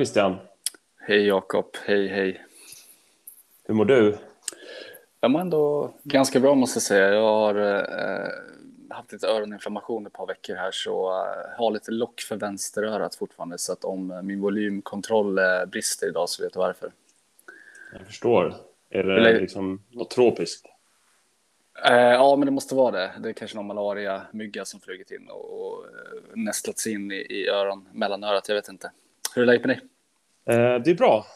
Christian. Hej Jakob, hej hej. Hur mår du? Jag mår ändå ganska bra måste jag säga. Jag har eh, haft lite öroninflammation ett par veckor här så eh, har lite lock för vänsterörat fortfarande så att om eh, min volymkontroll eh, brister idag så vet du varför. Jag förstår. Är det Eller- liksom något tropiskt? Ja, men det måste vara det. Det är kanske någon malaria-mygga som flugit in och, och nästlat sig in i, i öron, mellanörat. Jag vet inte. Hur är läget med dig? Eh, det är bra.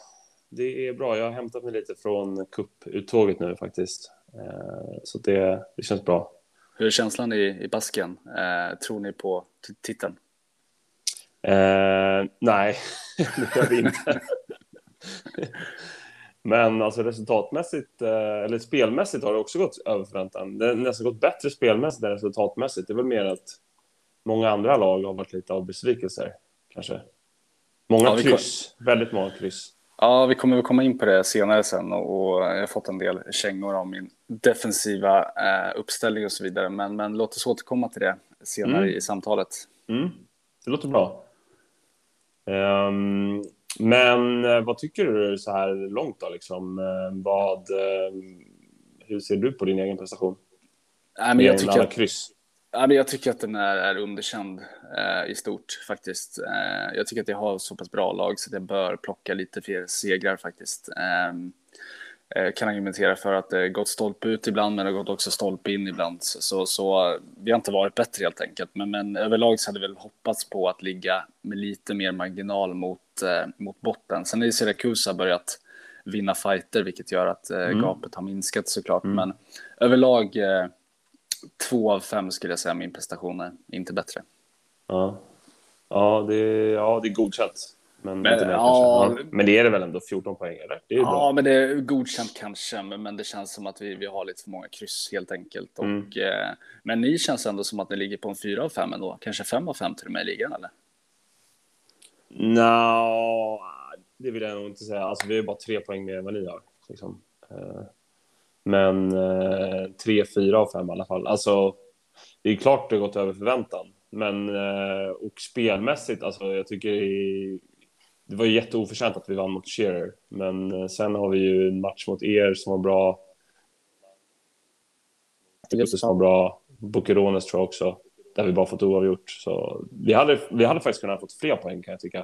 Det är bra. Jag har hämtat mig lite från cuputtåget nu faktiskt. Eh, så det, det känns bra. Hur är känslan i, i basken? Eh, tror ni på titeln? Eh, nej, det gör vi inte. Men alltså resultatmässigt, eh, eller spelmässigt har det också gått över förväntan. Det har nästan gått bättre spelmässigt än resultatmässigt. Det är väl mer att många andra lag har varit lite av besvikelser, kanske. Många Ja, vi kom- kryss, väldigt många kryss. Ja, vi kommer väl komma in på det senare sen och, och jag har fått en del kängor om min defensiva eh, uppställning och så vidare. Men, men låt oss återkomma till det senare Mm. i samtalet. Mm, det låter bra. Ehm, men eh, vad tycker du så här långt då? Liksom? Eh, vad, eh, hur ser du på din egen prestation? Nej, men jag, tycker alla att, kryss. Ja, men jag tycker att den är, är underkänd eh, i stort faktiskt. Eh, jag tycker att jag har så pass bra lag så att jag bör plocka lite fler segrar faktiskt. Ehm, eh, kan argumentera för att det gått stolpe ut ibland men det har gått också stolpe in ibland. Så, så, så vi har inte varit bättre helt enkelt. Men, men överlag så hade vi väl hoppats på att ligga med lite mer marginal mot, eh, mot botten. Sen har ju Syracuse börjat vinna fighter vilket gör att eh, gapet har minskat såklart. Men överlag eh, två av fem skulle jag säga min prestation är inte bättre. Ja. Ja, det, ja, det är godkänt. Men, Men, inte mer ja. Ja. men det är det väl ändå 14 poäng, eller? Det är Ja, bra. men det är godkänt kanske, men, det känns som att vi, vi har lite för många kryss helt enkelt. Och, Mm. eh, men ni känns ändå som att ni ligger på en fyra av fem ändå, kanske fem av fem till och med i ligan eller? Nå, det vill jag nog inte säga. Alltså, vi har bara tre poäng mer än vad ni har. Liksom. Eh, Men eh, tre, fyra av fem i alla fall. Alltså, det är klart det har gått över förväntan. Men, eh, och spelmässigt, alltså, jag tycker det, det var jätteoförtjänt att vi vann mot Shearer. Men eh, sen har vi ju en match mot er som var bra. som var bra. Bukerones tror jag också. Där vi bara fått oavgjort. Så vi hade, vi hade faktiskt kunnat fått fler poäng kan jag tycka.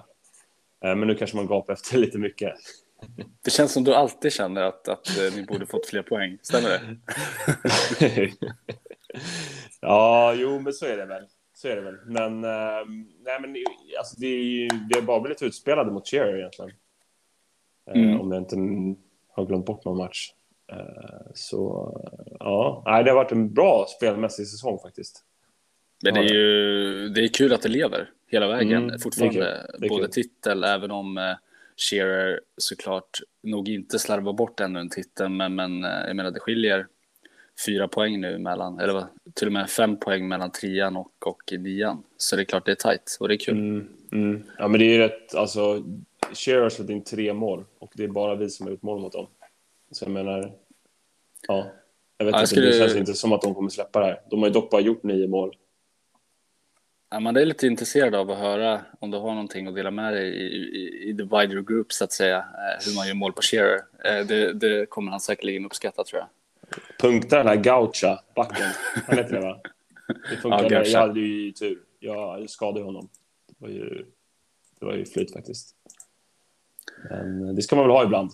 Eh, Men nu kanske man gapar efter lite mycket. Det känns som du alltid känner att, att eh, ni borde fått fler poäng, stämmer det? ja, jo, men så är det väl. Så är det väl. Men, eh, nej, men alltså, det är ju, vi har bara blivit utspelade mot Cherry egentligen. Eh, Mm. Om jag inte har glömt bort någon match. Eh, så, ja. Nej, det har varit en bra spelmässig säsong faktiskt. Men det är ju det är kul att det lever hela vägen Mm, fortfarande. Både titel, även om Shearer såklart nog inte slarvar bort ännu en titel, men, men eh, jag menar det skiljer fyra poäng nu mellan, eller vad, till och med fem poäng mellan trean och, och nian. Så det är klart det är tajt och det är kul. Mm, mm. Ja, men det är ju rätt, alltså, Shearer har slått in tre mål och det är bara vi som har gjort mål mot dem. Så jag menar, ja. Jag vet Ja, jag inte, skulle- det känns inte som att de kommer släppa det här. De har ju dock bara gjort nio mål. Ja, man är lite intresserad av att höra om du har någonting att dela med dig i, i, i the wider group så att säga, eh, hur man gör mål på Shearer. Eh, det, det kommer han säkerligen uppskatta tror jag. Punkta den här Gaucha, backen. Han heter det va? Det funkar. Ja, jag hade ju tur. Jag skadade honom. Det var ju, det var ju flyt faktiskt. Men det ska man väl ha ibland.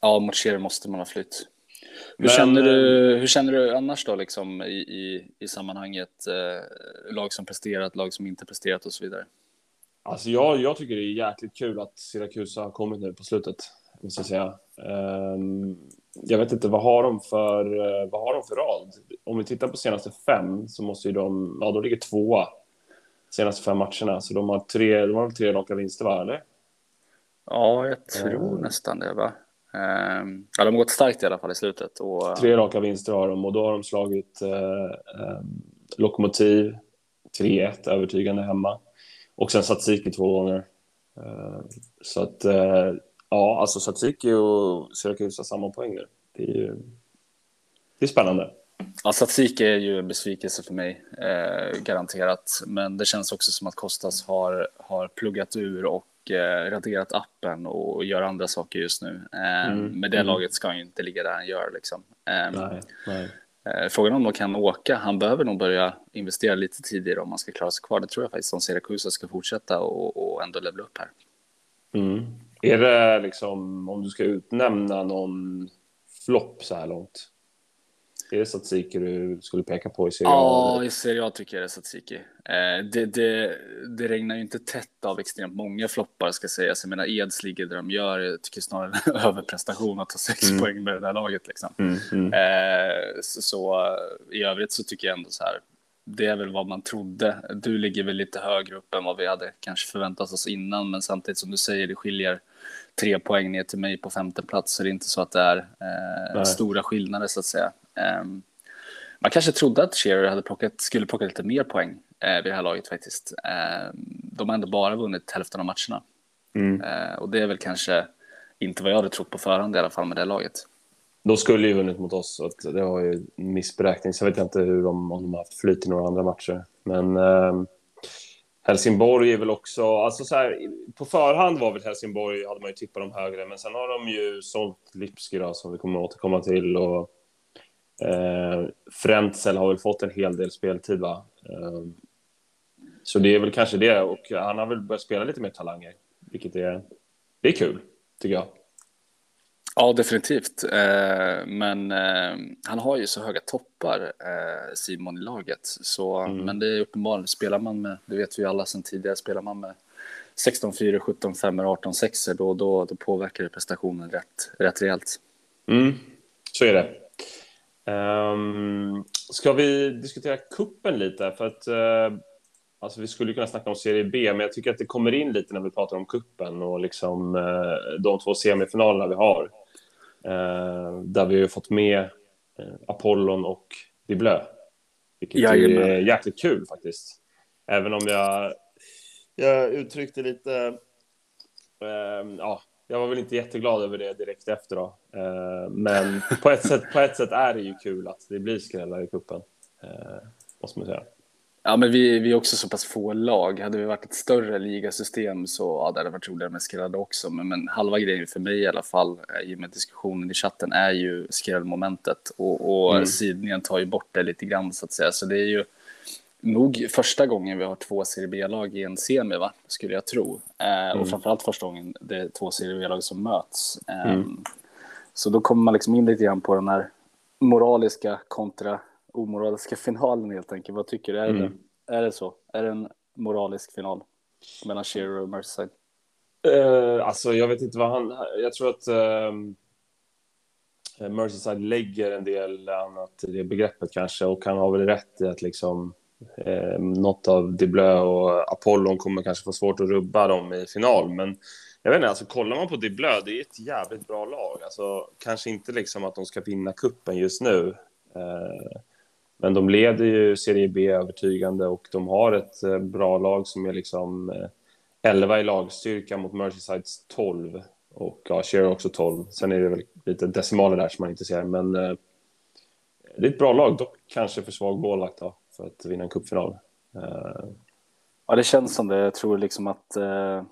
Ja, mot Shearer måste man ha flytt. Hur, Men, känner du, eh, hur känner du annars då liksom i, i, i sammanhanget? Eh, lag som presterat, lag som inte presterat och så vidare. Alltså jag, jag tycker det är jäkligt kul att Syracuse har kommit nu på slutet, måste jag säga. Ehm, jag vet inte, vad har de för, eh, vad har de för rad? Om vi tittar på senaste fem så måste ju de, ja de ligger tvåa senaste fem matcherna, så de har tre, de har tre raka vinster va, eller? Ja, jag tror Eh. nästan det va. Eh, ja, de har gått starkt i alla fall i slutet. Och, Tre raka vinster har de och då har de slagit eh, eh, Lokomotiv 3-1 övertygande hemma. Och sen Satsiki två gånger. Eh, så att, eh, ja, alltså Satsiki och Syracuse har samma poäng nu. Det är ju det är spännande. Ja, Satsiki är ju en besvikelse för mig, eh, garanterat. Men det känns också som att Kostas har, har pluggat ur och eh, raderat appen och gör andra saker just nu. Eh, mm. Men det mm. laget ska ju inte ligga där han gör liksom. Eh, nej, nej. Eh, frågan om de kan åka, han behöver nog börja investera lite tidigare om man ska klara sig kvar. Det tror jag faktiskt om Siracusa ska fortsätta och, och ändå levla upp här. Mm. Är det liksom, om du ska utnämna någon flopp så här långt? Är det Satsiki du skulle peka på i Serie A? Ja, i Serie A tycker jag det är Satsiki. Eh, det, det, det regnar ju inte tätt av extremt många floppar ska sägas. Jag menar Eds ligger där de gör. Jag tycker snarare en överprestation att ta sex mm. poäng med det där laget. Liksom. Mm, mm. Eh, så, så, i övrigt så tycker jag ändå så här. Det är väl vad man trodde. Du ligger väl lite högre upp än vad vi hade kanske förväntat oss innan. Men samtidigt som du säger, det skiljer tre poäng ner till mig på femte plats. Så det är inte så att det är eh, stora skillnader så att säga. Um, man kanske trodde att Shearer hade plockat, skulle plocka lite mer poäng eh, vid det här laget faktiskt. Eh, de har ändå bara vunnit hälften av matcherna. Mm. Eh, och det är väl kanske inte vad jag hade trott på förhand i alla fall med det laget. De skulle ju vunnit mot oss, så det var ju en missberäkning. Så jag vet inte hur de, om de har haft flyt i några andra matcher. Men eh, Helsingborg är väl också... Alltså så här, på förhand var väl Helsingborg, hade man ju tippat dem högre, men sen har de ju sålt Lipski då, som vi kommer att återkomma till. Och Eh, Frenzel har väl fått en hel del speltid, va? Eh, så det är väl kanske det. Och han har väl börjat spela lite mer talanger, vilket är, det är kul, tycker jag. Ja, definitivt. Eh, men eh, han har ju så höga toppar, eh, Simon, i laget. Så, mm. Men det är uppenbarligen, spelar man med, det vet vi alla sedan tidigare, spelar man med 16-4, 17-5, 18-6, då, då, då påverkar det prestationen rätt, rätt rejält. Mm, så är det. Um, ska vi diskutera kuppen lite? För att uh, alltså vi skulle kunna snacka om Serie B, men jag tycker att det kommer in lite när vi pratar om kuppen och liksom uh, de två semifinalerna vi har. Uh, där vi har fått med Apollon och Diblö. Vilket Jajamän. är jäkligt kul faktiskt. Även om jag, jag uttryckte lite ja, jag var väl inte jätteglad över det direkt efter då. Eh, men på ett, sätt, på ett sätt är det ju kul att det blir skrällar i kuppen. Eh, måste man säga. Ja, men vi, vi är också så pass få lag. Hade vi varit ett större ligasystem så ja, det hade varit roligare med skrällade också. Men, men halva grejen för mig i alla fall, eh, i och med diskussionen i chatten, är ju skrällmomentet. Och, och mm. sidningen tar ju bort det lite grann så att säga. Så det är ju nog första gången vi har två Serie B-lag i en semi, va? skulle jag tro. Eh, mm. Och framförallt första gången det är två Serie B-lag som möts. Eh, mm. Så då kommer man liksom in lite grann på den här moraliska kontra omoraliska finalen helt enkelt. Vad tycker du? Är, mm. det, är det så? Är det en moralisk final mellan Shearer och Merseyside? Uh, alltså, jag vet inte vad han... Jag tror att uh, Merseyside lägger en del annat i det begreppet kanske och han har väl rätt i att liksom Eh, något av Diblö och Apollon kommer kanske få svårt att rubba dem i final, men jag vet inte, alltså kollar man på Diblö, det är ett jävligt bra lag. Alltså, kanske inte liksom att de ska vinna kuppen just nu, eh, men de leder ju Serie B övertygande och de har ett eh, bra lag som är liksom eh, 11 i lagstyrka mot Merseyside 12 och ja, Cher också 12. Sen är det väl lite decimaler där som man inte ser, men eh, det är ett bra lag, dock kanske för svag målvakt för att vinna en cupfinal. Eh, ja, det känns som det. Jag tror liksom att eh,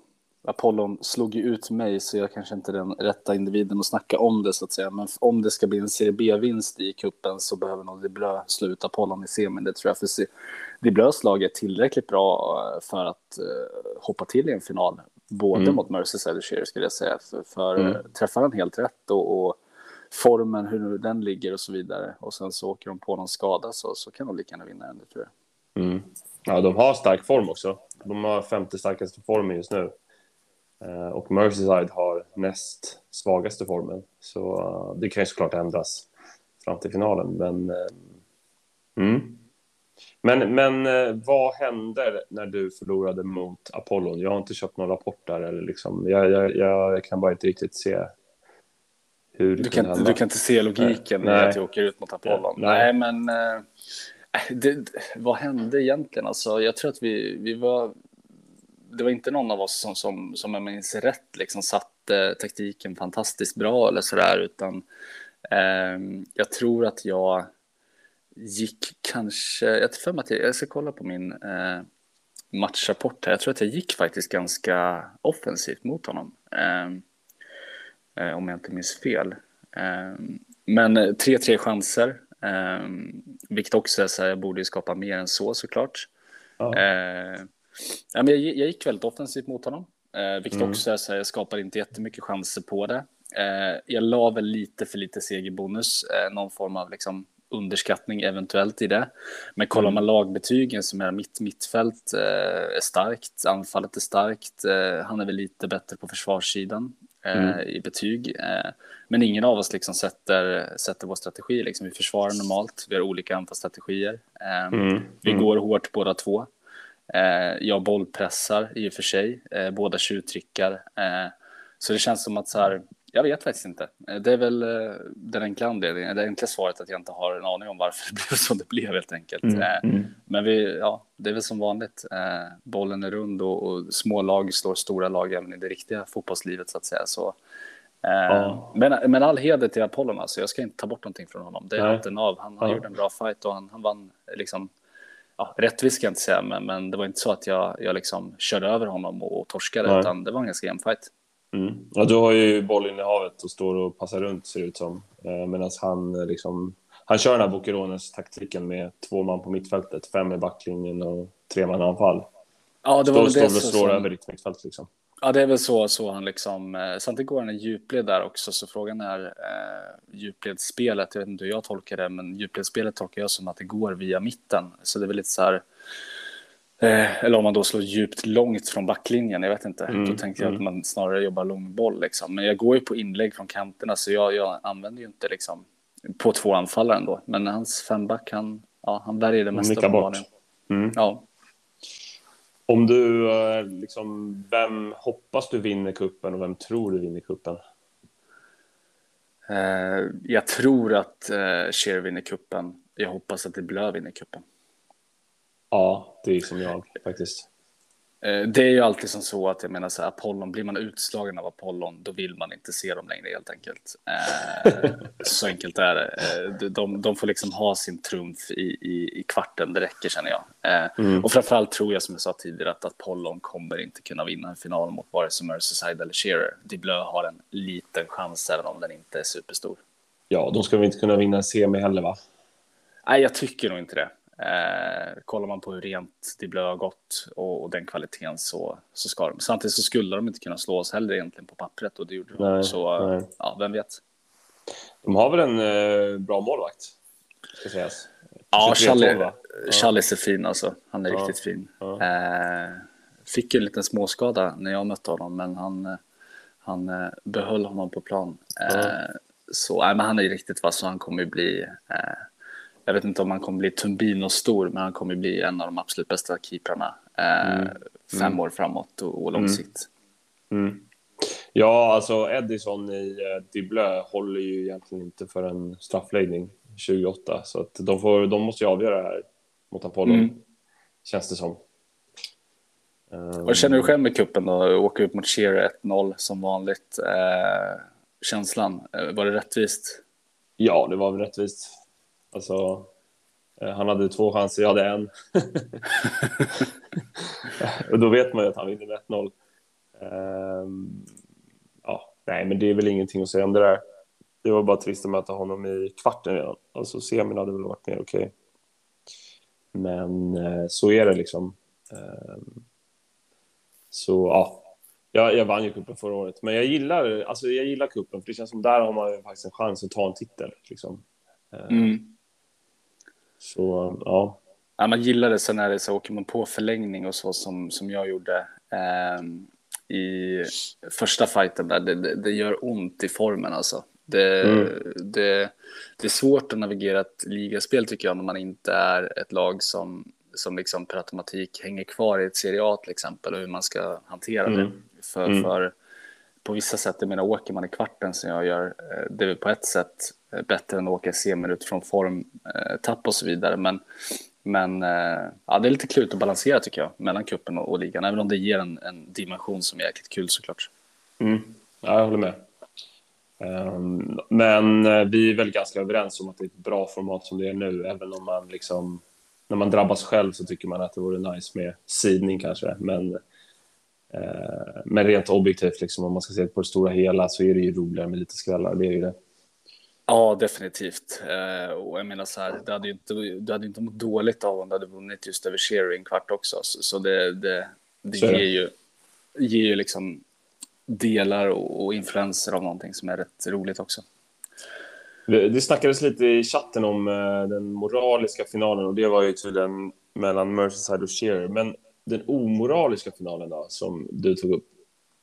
Apollon slog ju ut mig så jag kanske inte är den rätta individen att snacka om det så att säga. Men om det ska bli en Serie B-vinst i kuppen så behöver nog Diblö slå ut Apollon i semin. Det tror jag. För Diblös lag är tillräckligt bra eh, för att uh, hoppa till i en final. Både mm. mot Merseyside och Shearer skulle jag säga. För, för mm. träffar han helt rätt och, och formen, hur den ligger och så vidare. Och sen så åker de på någon skada så, så kan de lika gärna vinna den, tror jag. Mm. Ja, de har stark form också. De har femte starkaste formen just nu. Eh, och Merseyside har näst svagaste formen. Så eh, det kan ju såklart ändras fram till finalen. Men, eh, mm. men, men vad händer när du förlorade mot Apollon? Jag har inte köpt någon rapport där. Eller liksom, jag, jag, jag kan bara inte riktigt se hur du, kan, inte, du kan inte se logiken Nej. i att jag åker ut mot Apollon. Nej, Nej men äh, det, vad hände egentligen? Alltså, jag tror att vi, vi var... Det var inte någon av oss som, som, som jag minns rätt, liksom satte taktiken fantastiskt bra eller sådär, utan äh, jag tror att jag gick kanske... Jag tror att jag, jag ska kolla på min... Äh, matchrapport här. Jag tror att jag gick faktiskt ganska offensivt mot honom. Eh, om jag inte minns fel. Eh, men 3-3 chanser. Eh, vilket också är så här, jag borde ju skapa mer än så såklart. Ja. Eh, ja, men jag, jag gick väldigt offensivt mot honom. Eh, vilket mm. också är så här, jag skapar inte jättemycket chanser på det. Eh, jag la väl lite för lite segerbonus, eh, någon form av liksom underskattning eventuellt i det. Men kollar man mm. lagbetygen som är mitt mittfält eh, är starkt, anfallet är starkt, eh, han är väl lite bättre på försvarssidan eh, mm. i betyg. Eh, men ingen av oss liksom sätter, sätter vår strategi, liksom. vi försvarar normalt, vi har olika anfallsstrategier. Eh, mm. Vi mm. går hårt båda två. Eh, jag bollpressar i och för sig, båda tjuvtrickar. så det känns som att så här, jag vet faktiskt inte. Eh, det är väl eh, den enkla anledningen, det enkla svaret att jag inte har en aning om varför det blev som det blev helt enkelt. Mm, eh, mm. Men vi, ja, det är väl som vanligt. Bollen är rund och, och små lag slår stora lag även i det riktiga fotbollslivet så att säga. Så, ja. men, men all heder till Apollon alltså, jag ska inte ta bort någonting från honom. Det är hatten av. Han, han ja. gjorde en bra fight och han, han vann liksom ja, rättvis ska jag inte säga, men, men det var inte så att jag, jag liksom körde över honom och, och torskade, Nej. utan det var en ganska jämn fight. Mm. Ja, du har ju bollen i havet och står och passar runt ser det ut som. Eh, Medan han eh, liksom... Han kör den här Bokerones-taktiken med två man på mittfältet, fem i backlinjen och tre man anfall. Ja, det var står, det står och slår som... över ditt mittfält liksom. Ja, det är väl så, så han liksom... Eh, samtidigt går han i djupled där också, så frågan är eh, djupledsspelet. Jag vet inte hur jag tolkar det, men djupledsspelet tolkar jag som att det går via mitten. Så det är väl lite så här Eh, eller om man då slår djupt långt från backlinjen, jag vet inte. Mm, då tänkte jag mm. att man snarare jobbar långboll. Liksom. Men jag går ju på inlägg från kanterna så jag, jag använder ju inte liksom, på två anfallare ändå. Men hans femback, han, ja, han värjer det mesta. bort. Mm. Ja. Om du, eh, liksom, vem hoppas du vinner kuppen och vem tror du vinner kuppen? Eh, jag tror att eh, Cher vinner kuppen. Jag hoppas att det Blö vinner kuppen. Ja, det är som jag faktiskt. Eh, det är ju alltid som så att jag menar så här, Apollon, blir man utslagen av Apollon då vill man inte se dem längre helt enkelt. Eh, så enkelt är det. Eh, de, de får liksom ha sin trumf i, i, i kvarten, det räcker känner jag. Mm. Och framförallt tror jag som jag sa tidigare att Apollon kommer inte kunna vinna en final mot vare sig Merseyside eller Shearer. Diblö har en liten chans även om den inte är superstor. Ja, de ska väl inte kunna vinna en semi heller va? Nej, jag tycker nog inte det. Eh, kollar man på hur rent det har gått och, och, den kvaliteten så, så ska de. Samtidigt så skulle de inte kunna slå oss heller egentligen på pappret och det gjorde de. Så nej. ja, vem vet. De har väl en eh, bra målvakt, ska sägas. Ja, Charlie är fin alltså. Han är ja. riktigt fin. Ja. Eh, fick en liten småskada när jag mötte honom, men han, han eh, behöll honom på plan. Ja. Eh, så nej, men han är riktigt vass och han kommer ju bli eh, jag vet inte om han kommer bli Tumbino stor, men han kommer bli en av de absolut bästa keeprarna eh, mm. fem mm. år framåt och, och långsikt. Mm. mm. Ja, alltså Edison i eh, Diblö håller ju egentligen inte för en straffläggning 28, så att de, får, de måste ju avgöra det här mot Apollo, mm. känns det som. Vad känner du själv med kuppen då? Åka upp mot Shearer 1-0 som vanligt. Eh, känslan, eh, var det rättvist? Ja, det var väl rättvist. Alltså, eh, han hade två chanser, jag hade en. och då vet man ju att han vinner med 1-0. Um, ja, nej, men det är väl ingenting att säga om det där. Det var bara trist att möta honom i kvarten redan. Alltså semin hade väl varit mer okej. Okay. Men eh, så är det liksom. Um, så ja, jag, jag vann ju kuppen förra året. Men jag gillar, alltså, jag gillar kuppen för det känns som där har man faktiskt en chans att ta en titel. Liksom. Mm. Så ja. ja. Man gillar det sen när det så åker man på förlängning och så som, som jag gjorde eh, i första fighten där. Det, det, det, gör ont i formen alltså. Det, mm. det, det är svårt att navigera ett ligaspel tycker jag när man inte är ett lag som, som liksom per automatik hänger kvar i ett Serie A till exempel och hur man ska hantera mm. det. För, mm. för på vissa sätt, jag menar åker man i kvarten som jag gör, eh, det är på ett sätt eh, bättre än att åka semin utifrån formtapp eh, och så vidare. Men, men ja, det är lite klurigt att balansera tycker jag mellan kuppen och, och ligan, även om det ger en, en dimension som är jäkligt kul såklart. Mm. Ja, jag håller med. Um, men vi är väl ganska överens om att det är ett bra format som det är nu, även om man liksom när man drabbas själv så tycker man att det vore nice med sidning kanske. Men, men rent objektivt, liksom, om man ska se på det stora hela, så är det ju roligare med lite skrällar. Det är ju det. Ja, definitivt. Eh, och jag menar så här, du hade ju inte, du hade inte mått dåligt av om du hade vunnit just över sharing kvart också. Så, så det, det, det Så ger, det. ju, ger ju liksom delar och, och influenser av någonting som är rätt roligt också. Det, det snackades lite i chatten om eh, den moraliska finalen och det var ju tydligen mellan Merseyside och Shearer. Men den omoraliska finalen då, som du tog upp?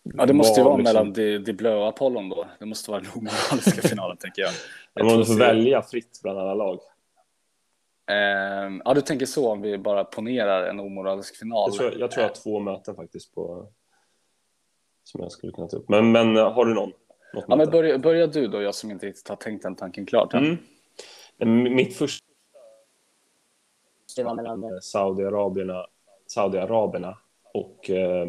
Ja, det måste ju var vara liksom- mellan de, de Blö och Apollon då. Det måste vara den omoraliska finalen, tänker jag. jag Om du får välja fritt bland alla lag. Ehm, ja, du tänker så om vi bara ponerar en omoralisk final. Jag tror jag, tror jag har två möten faktiskt på som jag skulle kunna ta upp. Men, men eh, har du någon? Ja, men börja, börja du då, jag som inte riktigt har tänkt den tanken klart. Mm. Men Mitt första Det var mellan Saudiarabierna, Saudiaraberna och eh,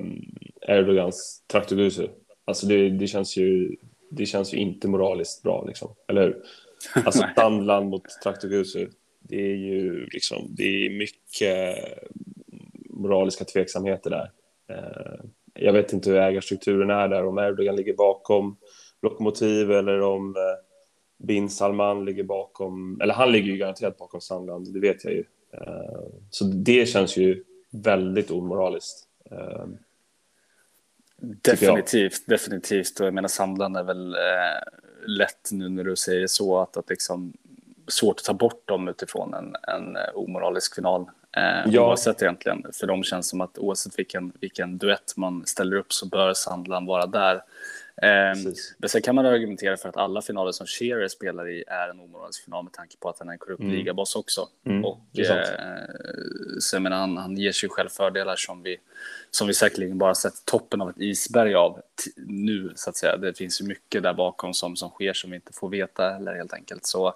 Erdogans Traktogusu. Alltså det, det, känns ju, det känns ju inte moraliskt bra, liksom. eller hur? Alltså. Sandland mot Traktogusu, det är ju liksom, det är mycket moraliska tveksamheter där. Eh, jag vet inte hur ägarstrukturen är där, om Erdogan ligger bakom Lokomotiv eller om eh, bin Salman ligger bakom, eller han ligger ju garanterat bakom Sandland, det vet jag ju. Eh, så det känns ju väldigt omoraliskt. Eh, Definitivt, definitivt. Och jag menar Sandland är väl eh, lätt nu när du säger så att, att liksom svårt att ta bort dem utifrån en, en eh, omoralisk final. Eh, Ja. Oavsett egentligen, för de känns som att oavsett vilken, vilken duett man ställer upp så bör Sandland vara där. Eh, men sen kan man argumentera för att alla finaler som Shearer spelar i är en omoralisk final med tanke på att han är en korrupt Mm. ligaboss också. Mm, Och eh, så menar, han, han ger sig själv fördelar som vi, som vi säkerligen bara sett toppen av ett isberg av nu, så att säga. Det finns ju mycket där bakom som, som sker som vi inte får veta eller helt enkelt. Så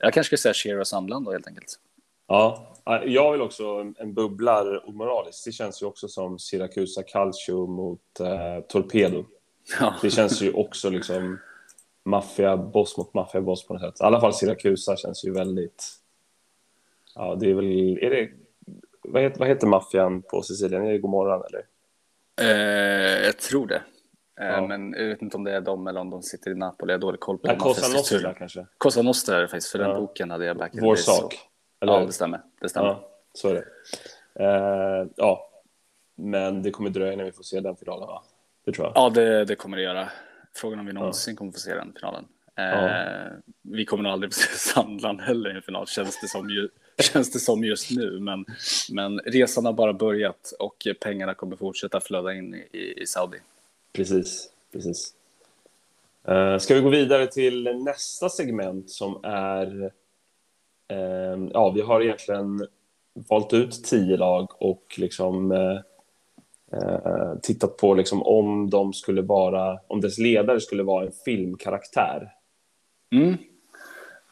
jag kanske ska säga Shearer och Sandland då helt enkelt. Ja, jag vill också en- en bubblar omoraliskt. Det känns ju också som Siracusa Calcio mot eh, Torpedo. Ja, Det känns ju också liksom maffia-boss mot maffia-boss på något sätt. I alla fall Siracusa känns ju väldigt... Ja, det är väl... Är det... Vad heter, vad heter maffian på Sicilien? Är det Godmorgon eller? eh, jag tror det. Eh, Ja. Men jag vet inte om det är de eller om de sitter i Napoli. Jag har dålig koll på Ja, Cosa. Nostra kanske? Cosa Nostra är det faktiskt, för Ja. den boken hade jag back in Vår sak. Eller Ja, det stämmer. Det stämmer. Ja, så är det. Eh, ja, men det kommer dröja när vi får se den finalen, va? Det tror jag. Ja, det, det kommer det göra. Frågan om vi någonsin kommer få se den finalen. Eh, Ja. Vi kommer nog aldrig få se Sandland heller i en final, känns det som, ju, känns det som just nu. Men, men resan har bara börjat och pengarna kommer fortsätta flöda in i, i Saudi. Precis, precis. Uh, ska vi gå vidare till nästa segment som är... ehm, ja, vi har egentligen valt ut tio lag och liksom eh, eh, tittat på liksom om de skulle vara, om dess ledare skulle vara en filmkaraktär. Mm.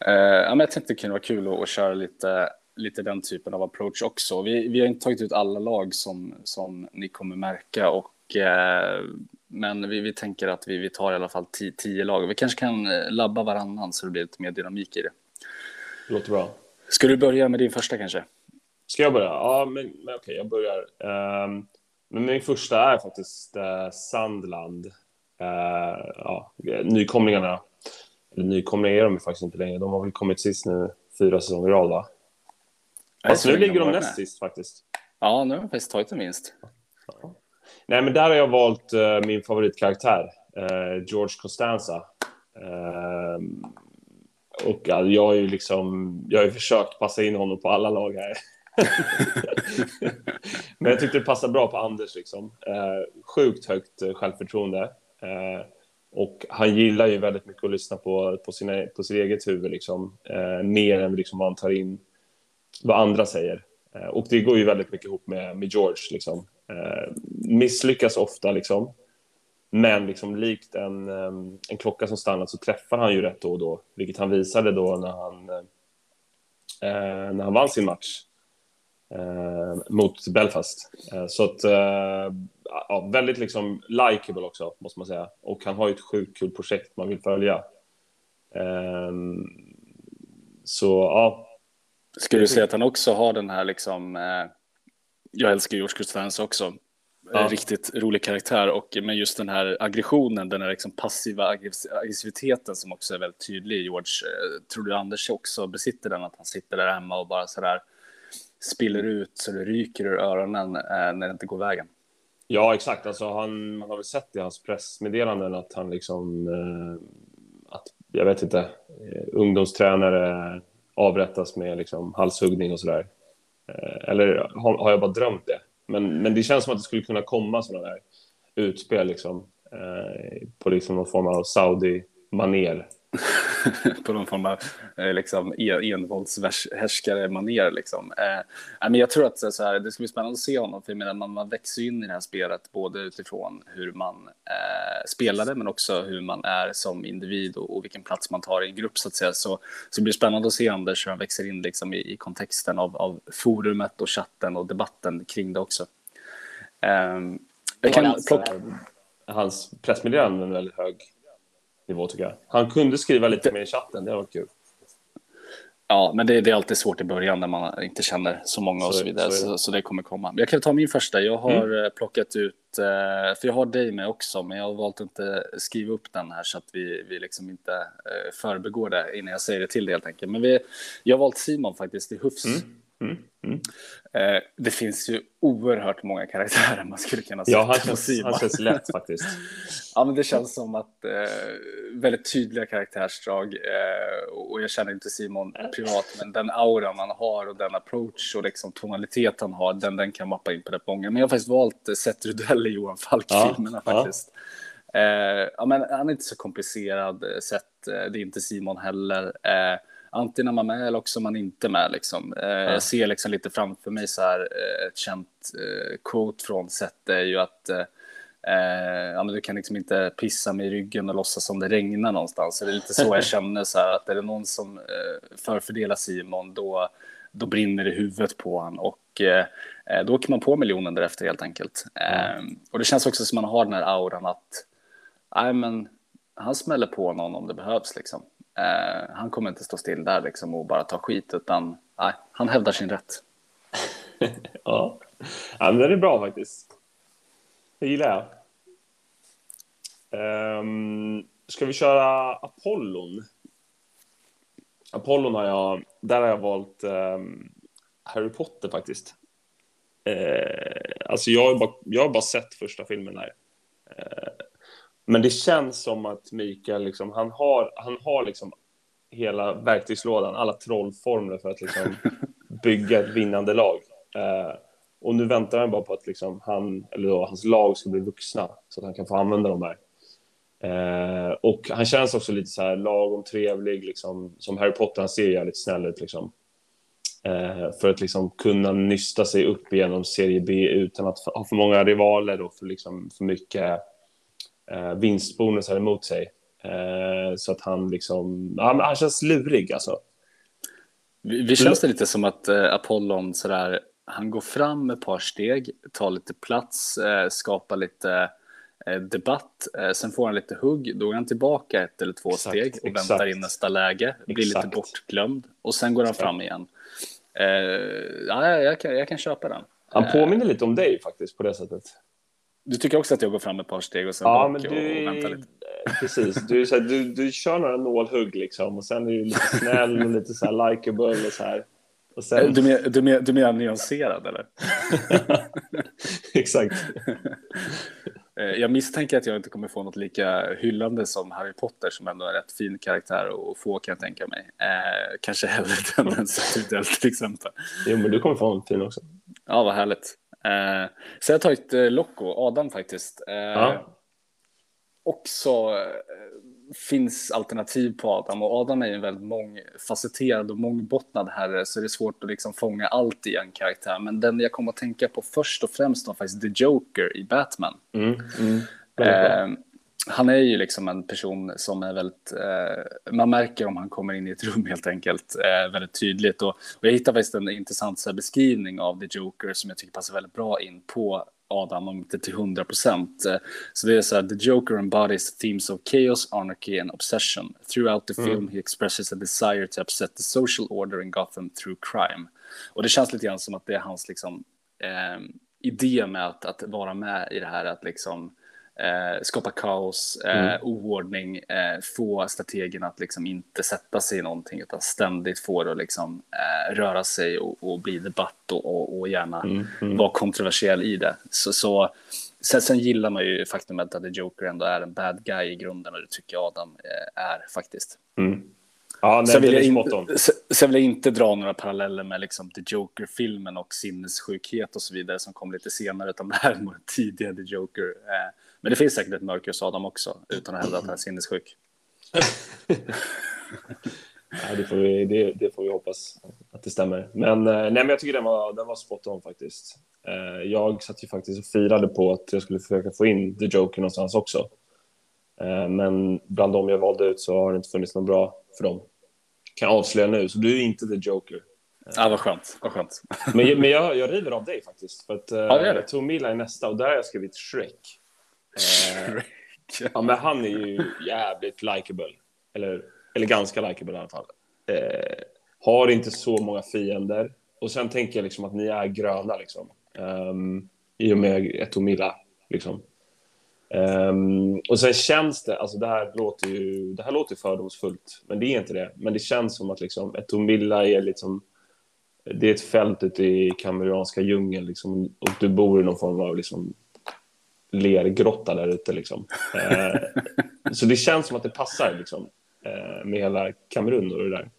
Eh, ja, men jag tänkte det kunde vara kul att, att köra lite, lite den typen av approach också. Vi, vi har inte tagit ut alla lag som, som ni kommer märka, och, eh, men vi, vi tänker att vi, vi tar i alla fall tio, tio lag. Vi kanske kan eh, labba varannan så det blir lite mer dynamik i det. Låter bra. Ska du börja med din första kanske? Ska jag börja? Ja, men, men okej, jag börjar. Ehm, men min första är faktiskt uh, Sandland. Uh, ja, nykomlingarna. Eller nykomlingar är de faktiskt inte längre. De har väl kommit sist nu fyra säsonger i rad, va? Fast nu ligger de näst sist faktiskt. Ja, nu har de faktiskt tagit en vinst. Nej, men där har jag valt eh, min favoritkaraktär, eh, George Costanza. Ehm, och ja, jag har ju liksom, jag har försökt passa in honom på alla lag här. men jag tyckte det passade bra på Anders. Liksom. Eh, sjukt högt eh, självförtroende. Eh, och han gillar ju väldigt mycket att lyssna på, på, sina, på sitt eget huvud, liksom. eh, mer än liksom vad han tar in vad andra säger. Eh, och det går ju väldigt mycket ihop med, med George. Liksom. Eh, misslyckas ofta, liksom. men liksom, likt en, eh, en klocka som stannat så träffar han ju rätt då och då, vilket han visade då när han, eh, när han vann sin match mot Belfast. Eh, så att, eh, ja, väldigt liksom likeable också, måste man säga. Och han har ju ett sjukt kul projekt man vill följa. Ehm, så ja, Skulle du säga att han också har den här liksom, eh, jag älskar George Costanza också, ja. riktigt rolig karaktär och med just den här aggressionen, den här liksom passiva aggressiviteten som också är väldigt tydlig i George. Eh, tror du Anders också besitter den, att han sitter där hemma och bara sådär spiller ut så det ryker ur öronen eh, när det inte går vägen? Ja, exakt. Alltså, han, man har väl sett i hans pressmeddelanden att han liksom, eh, att, jag vet inte, eh, ungdomstränare avrättas med liksom halshuggning och sådär. Eh, eller har, har jag bara drömt det? Men, men det känns som att det skulle kunna komma sådana där utspel liksom, eh, på liksom någon form av saudi-manér. på någon form av liksom, envåldshärskare manér liksom. Eh, men jag tror att så här, det ska bli spännande att se honom, för jag menar, man, man växer in i det här spelet både utifrån hur man eh, spelade, men också hur man är som individ och, och, vilken plats man tar i en grupp så att säga. Så, så det blir spännande att se Anders hur han växer in liksom, i, i kontexten av, av forumet och chatten och debatten kring det också. Eh, jag kan plocka... Hans pressmeddelande är väldigt hög nivå tycker jag. Han kunde skriva lite mer i chatten, det var kul. Ja, men det, det, är alltid svårt i början när man inte känner så många och så, så vidare, så, så, så, det kommer komma. Jag kan ta min första. Jag har mm. Plockat ut, eh, för jag har dig med också, men jag har valt att inte skriva upp den här så att vi, vi liksom inte eh, förbegår det innan jag säger det till det helt enkelt. Men vi, jag har valt Simon faktiskt i Hufs. Mm. Mm. Mm. Eh, det finns ju oerhört många karaktärer man skulle kunna sätta ja, han känns, på Han känns lätt faktiskt. ja, men det känns som att eh, väldigt tydliga karaktärsdrag eh, och jag känner inte Simon privat, men den aura man har och den approach och liksom tonalitet han har, den, den kan mappa in på rätt många. Men jag har faktiskt valt eh, Seth Rudell i Johan Falk-filmerna ja, faktiskt. Ja. Eh, ja, men han är inte så komplicerad, eh, Seth, det är inte Simon heller antingen är man med eller också man inte med. Liksom. Eh, ja. Jag ser liksom lite framför mig så här, eh, ett känt eh, quote från Seth är ju att Eh, ja, men du kan liksom inte pissa mig i ryggen och låtsas som det regnar någonstans. det är lite så jag känner, så här, att är det någon som eh, förfördelar Simon, då, då brinner det i huvudet på honom. Och eh, då åker man på miljonen därefter helt enkelt. Mm. och det känns också som man har den här auran att, nej men, han smäller på någon om det behövs liksom. Eh, han kommer inte stå still där liksom och bara ta skit, utan nej, han hävdar sin rätt. ja. ja, men den är bra faktiskt. Det gillar jag. Um, ska vi köra Apollon? Apollon har jag, där har jag valt um, Harry Potter faktiskt. Uh, alltså jag har, bara, jag har bara sett första filmen där. Uh, eh, men det känns som att Mikael, liksom, han har, han har liksom hela verktygslådan, alla trollformler för att liksom bygga ett vinnande lag. Eh, och nu väntar han bara på att liksom han, eller då, hans lag ska bli vuxna så att han kan få använda dem där. Eh, och han känns också lite så här lagom trevlig, liksom, som Harry Potter, han ser jävligt snäll ut. Liksom. Eh, för att liksom kunna nysta sig upp igenom serie B utan att ha för många rivaler och för, liksom, för mycket eh, vinstbonusar emot sig. Eh, så att han liksom, ja, han känns lurig alltså. Vi, vi känns det lite som att eh, Apollon sådär, han går fram ett par steg, tar lite plats, eh, skapar lite eh, debatt, eh, sen får han lite hugg, då är han tillbaka ett eller två exakt, steg och exakt. väntar in nästa läge, blir exakt. lite bortglömd och sen går han fram igen. Eh, ja, jag kan, jag kan köpa den. Han påminner lite om dig faktiskt på det sättet. Du tycker också att jag går fram ett par steg och sen ja, bak och, och väntar lite? Precis, du, så här, du, du kör några nålhugg liksom och sen är du lite snäll och lite så här likeable och så här. Och sen... du, menar, du, du menar nyanserad eller? Exakt. Eh, jag misstänker att jag inte kommer få något lika hyllande som Harry Potter som ändå är en rätt fin karaktär och få kan jag tänka mig. Eh, kanske hellre den än Satudel till exempel. Jo, men du kommer få en fin också. Ja, vad härligt. Eh, så jag har tagit eh, Loco, Adam faktiskt. Eh, ja. Också eh, finns alternativ på Adam och Adam är ju en väldigt mångfacetterad och mångbottnad herre så det är svårt att liksom fånga allt i en karaktär. Men den jag kommer att tänka på först och främst var faktiskt The Joker i Batman. Mm, mm. Eh, han är ju liksom en person som är väldigt, eh, man märker om han kommer in i ett rum helt enkelt, eh, väldigt tydligt. Och, och jag hittade faktiskt en intressant beskrivning av The Joker som jag tycker passar väldigt bra in på Adam, om inte till 100 procent. Så det är så här, the Joker embodies themes of chaos, anarchy and obsession. Throughout the film he expresses a desire to upset the social order in Gotham through crime. Och det känns lite grann som att det är hans liksom, eh, idé med att, att vara med i det här, att liksom eh, skapa kaos, eh, Mm. oordning, eh, få strategerna att liksom inte sätta sig i någonting utan ständigt få det att liksom, eh, röra sig och, och bli debatt och, och, och gärna Mm, vara kontroversiell i det. Så, så, sen, sen gillar man ju faktumet att The Joker ändå är en bad guy i grunden och det tycker jag Adam eh, är faktiskt. Mm. Ja, Sen vill, jag in, sen- vill jag inte dra några paralleller med liksom The Joker-filmen och sinnessjukhet och så vidare som kom lite senare, utan det här är nog en tidigare The Joker. Eh, Men det finns säkert ett mörker hos Adam också, utan att hävda att han är sinnessjuk. Ja, det, får vi, det, det får vi hoppas att det stämmer. Men, eh, nej, men jag tycker den var, den var spot on faktiskt. Eh, Jag satt ju faktiskt och firade på att jag skulle försöka få in The Joker någonstans också. Eh, Men bland dem jag valde ut så har det inte funnits något bra för dem. Kan jag avslöja nu, så du är inte The Joker. Ja, vad skönt. Vad skönt. Men, men jag, jag river av dig faktiskt. För att, Ja, det är det. Jag tog Mila i nästa och där har jag skrivit Shrek. Eh, Ja, men han är ju jävligt likable. Eller, eller ganska likable i alla fall. Eh, har inte så många fiender. Och sen tänker jag liksom att ni är gröna liksom. Um, I och med Etomilla liksom. Um, och sen känns det, alltså det här låter ju, det här låter fördomsfullt, men det är inte det. Men det känns som att liksom Etomilla är liksom, det är ett fält ute i kameranska djungeln liksom, och du bor i någon form av liksom lergrotta där ute. Liksom. Eh, så det känns som att det passar liksom, eh, med hela Kamerun och det där.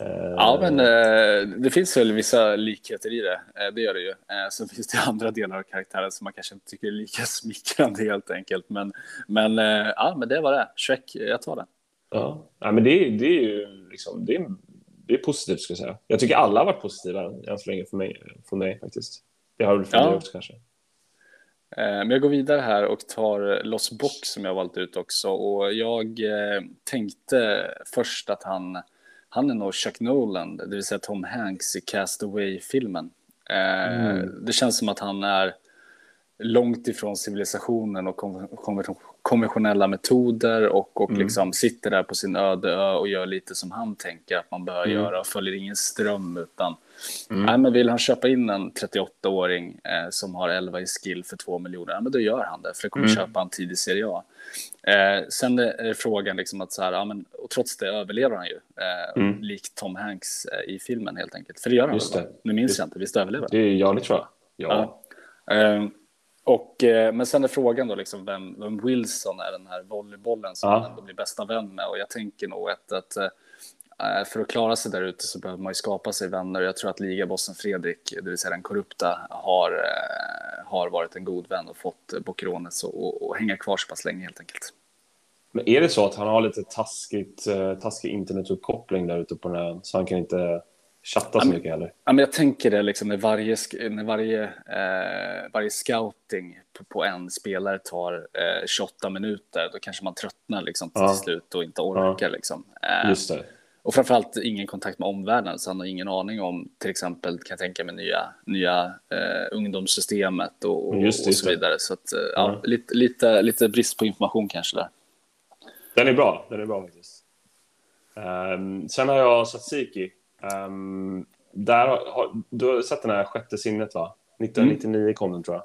Eh, Ja, men eh, det finns väl vissa likheter i det. Eh, det gör det ju. Eh, sen finns det andra delar av karaktären som man kanske inte tycker är lika smickrande helt enkelt. Men, men ja, men det var det. Shrek, jag tar den. Ja, ja men det, är- det är ju liksom, det är, det är positivt ska jag säga. Jag tycker alla har varit positiva än så länge för mig, från mig faktiskt. Det har väl för Ja. också kanske. Eh, Men jag går vidare här och tar Los Box som jag valt ut också. Och jag eh, tänkte först att han, han är nog Chuck Nolan, det vill säga Tom Hanks i Castaway-filmen. Eh, Det känns som att han är långt ifrån civilisationen och konventionella metoder och, och liksom sitter där på sin öde ö och gör lite som han tänker att man bör göra och följer ingen ström utan nej, men vill han köpa in en 38-åring eh, som har 11 i skill för 2 miljoner, ja, men då gör han det för det kommer köpa en tidig Serie A. Eh, sen är frågan liksom att så här, ja, men, och trots det överlever han ju, eh, likt Tom Hanks eh, i filmen helt enkelt. För det gör han Just väl? det. Nu minns jag inte, visst överlever han? Det är ja, det tror jag. Ja. Ja. Eh, och, eh, men sen är frågan då liksom vem, vem Wilson är, den här volleybollen som Ja. han ändå blir bästa vän med. Och jag tänker nog att, att eh, för att klara sig där ute så behöver man ju skapa sig vänner. Jag tror att ligabossen Fredrik, det vill säga den korrupta, har, eh, har varit en god vän och fått Boccherones att hänga kvar så pass länge helt enkelt. Men är det så att han har lite taskigt, eh, taskig internetuppkoppling där ute på den här, så han kan inte chatta så mycket heller? Ja, men jag tänker det liksom när varje, när varje, eh, varje scouting på, på en spelare tar eh, 28 minuter, då kanske man tröttnar liksom till Ja. slut och inte orkar. Liksom. Eh, Just det. och framförallt ingen kontakt med omvärlden, så han har ingen aning om till exempel, kan jag tänka mig, nya, nya eh, ungdomssystemet och, och, Just det, och så vidare. Så att, ja, lite, lite, lite brist på information kanske där. Den är bra, den är bra faktiskt. Ehm, sen har jag Satsiki. Um, där har, du har sett den här Sjätte sinnet, va? 1999 kom den, tror jag.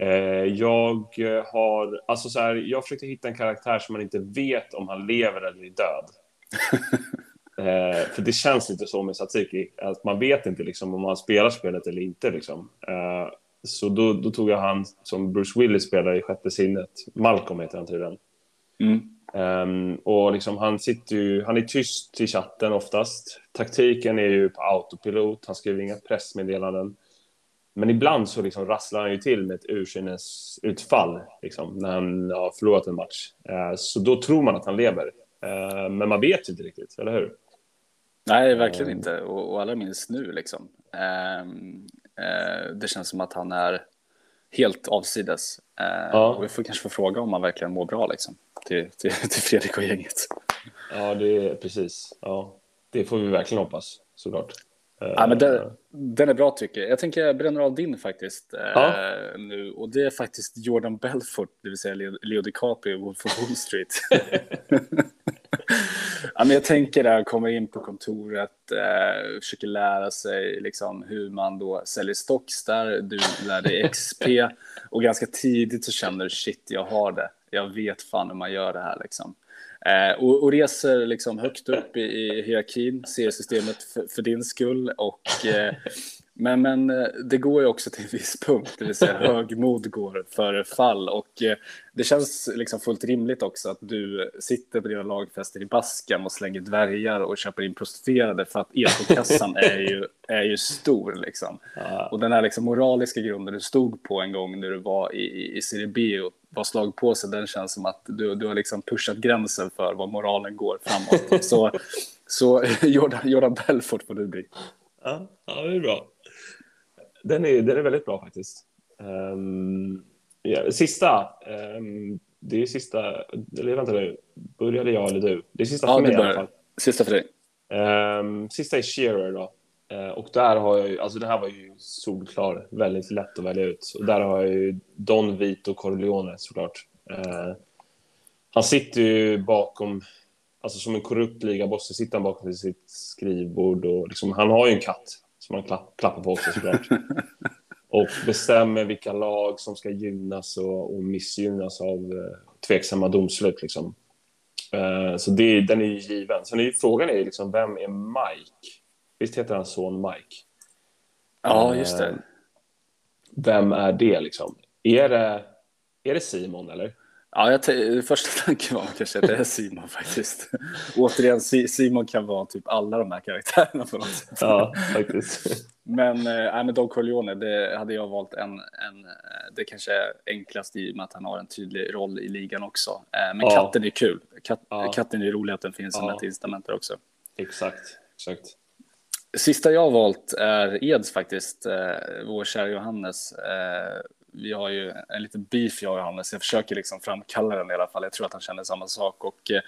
Eh, jag har... Alltså så här, jag försökte hitta en karaktär som man inte vet om han lever eller är död. Eh, för det känns lite så med Satsiki, att man vet inte liksom, om han spelar spelet eller inte. Liksom. Eh, så då, då tog jag han som Bruce Willis spelar i Sjätte sinnet. Malcolm heter han tydligen. Mm. Ehm, och liksom, han, sitter ju, han är tyst i chatten oftast. Taktiken är ju på autopilot, han skriver inga pressmeddelanden. Men ibland så liksom rasslar han ju till med ett ursinnesutfall liksom, när han har förlorat en match. Eh, så då tror man att han lever. Eh, men man vet ju inte riktigt, eller hur? Nej, verkligen inte. Och, och allra minst nu liksom. Eh, det känns som att han är helt avsides. Eh, Ja. Och vi får kanske få fråga om han verkligen mår bra liksom. Till, till, till Fredrik och gänget. Ja, det är precis. Ja, det får vi verkligen hoppas, såklart. Ja, men den, den är bra tycker jag. Jag tänker jag bränner av din faktiskt Ja. eh, nu. Och det är faktiskt Jordan Belfort, det vill säga Leo, Leo DiCaprio, Wolf of Wall Street. ja, men jag tänker där, kommer in på kontoret, eh, försöker lära sig liksom, hur man då säljer stocks där. Du lär dig XP och ganska tidigt så känner du shit, jag har det. Jag vet fan hur man gör det här liksom. Eh, och, och reser liksom högt upp i, i hierarkin, ser systemet för, för din skull. Och, eh, men, men eh, det går ju också till en viss punkt, det vill säga högmod går före fall. Och eh, det känns liksom fullt rimligt också att du sitter på dina lagfester i basken och slänger dvärgar och köper in prostituerade för att ekokassan är ju, är ju stor. Liksom. Ja. Och den här liksom moraliska grunden du stod på en gång när du var i, i, i Serie B och var slagpåse, den känns som att du, du har liksom pushat gränsen för vad moralen går framåt. så så Jordan, Jordan Belfort får du bli. Ja, ja, det är bra. Den är, den är väldigt bra faktiskt. Ehm, ja, sista, ehm, det är sista, eller vänta nu, började jag eller du? Det är sista Ja, för mig i alla fall. Sista för dig. Ehm, sista är Shearer då. Eh, och där har jag ju, alltså det här var ju solklar, väldigt lätt att välja ut. Och där har jag ju Don Vito Corleone såklart. Eh, han sitter ju bakom, alltså som en korrupt ligaboss, sitter han bakom sitt skrivbord och liksom, han har ju en katt som han klapp, klappar på också såklart. och bestämmer vilka lag som ska gynnas och, och missgynnas av eh, tveksamma domslut liksom. Eh, så det, den är ju given. Sen är ju frågan är liksom, vem är Mike? Visst heter hans son Mike? Ja, just det. Eh, Vem är det liksom? Är det, är det Simon eller? Ja, jag första tanken var kanske att det är Simon faktiskt. Återigen, Si- Simon kan vara typ alla de här karaktärerna på något sätt. Ja, faktiskt. Men, eh, nej, men Don Corleone, det hade jag valt en, en, eh, det kanske är enklast i och med att han har en tydlig roll i ligan också. Eh, Men Ja. katten är kul. Kat, Ja. Katten är rolig att den finns som Ja. ett incitament där också. exakt, exakt. Sista jag har valt är Eds faktiskt, eh, vår kära Johannes. Eh, vi har ju en liten beef jag och Johannes, jag försöker liksom framkalla den i alla fall. Jag tror att han känner samma sak. Och, eh,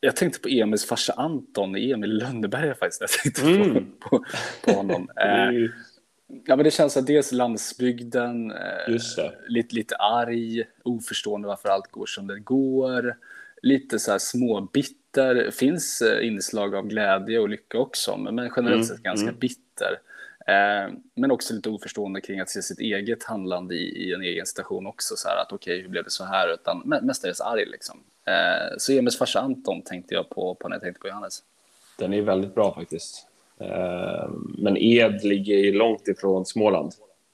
jag tänkte på Emils farsa Anton, Emil Lönneberga faktiskt. Jag tänkte på, Mm. på, på honom. Det Eh, Ja, men det känns att dels landsbygden, eh, det. lite, lite arg, oförstående varför allt går som det går, lite så här småbitter, finns eh, inslag av glädje och lycka också, men men generellt Mm, sett ganska mm. bitter. Eh, men också lite oförstående kring att se sitt eget handlande i, i en egen station också, så här att okej, hur blev det så här, utan me- mestadels arg liksom. Eh, så Emils farsa Anton tänkte jag på, på när jag tänkte på Johannes. Den är väldigt bra faktiskt. Eh, Men Ed ligger ju långt ifrån Småland.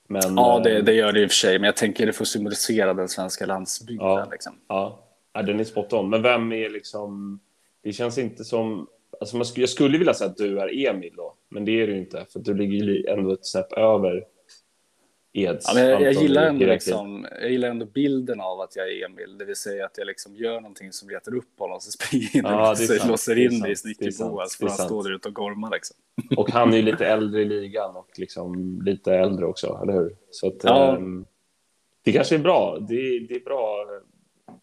Men, Ja, eh, det, det gör det i och för sig, men jag tänker det får symbolisera den svenska landsbygden. Ja. Liksom. Ja, ja, den är spot on. Men vem är liksom... Det känns inte som... Alltså man skulle, jag skulle vilja säga att du är Emil då, men det är du inte. För du ligger ju ändå ett snäpp över Eds. Ja, men jag, jag, gillar i ändå liksom, jag gillar ändå bilden av att jag är Emil, det vill säga att jag liksom gör någonting som retar upp honom, så springer in och Ja, låser, sant, in i det sant, snickerboas för han står där ute och gormar. Liksom. Och han är ju lite äldre i ligan och liksom lite äldre också, eller hur? Så att, Ja. ehm, det kanske är bra. Det, är- det är bra eh,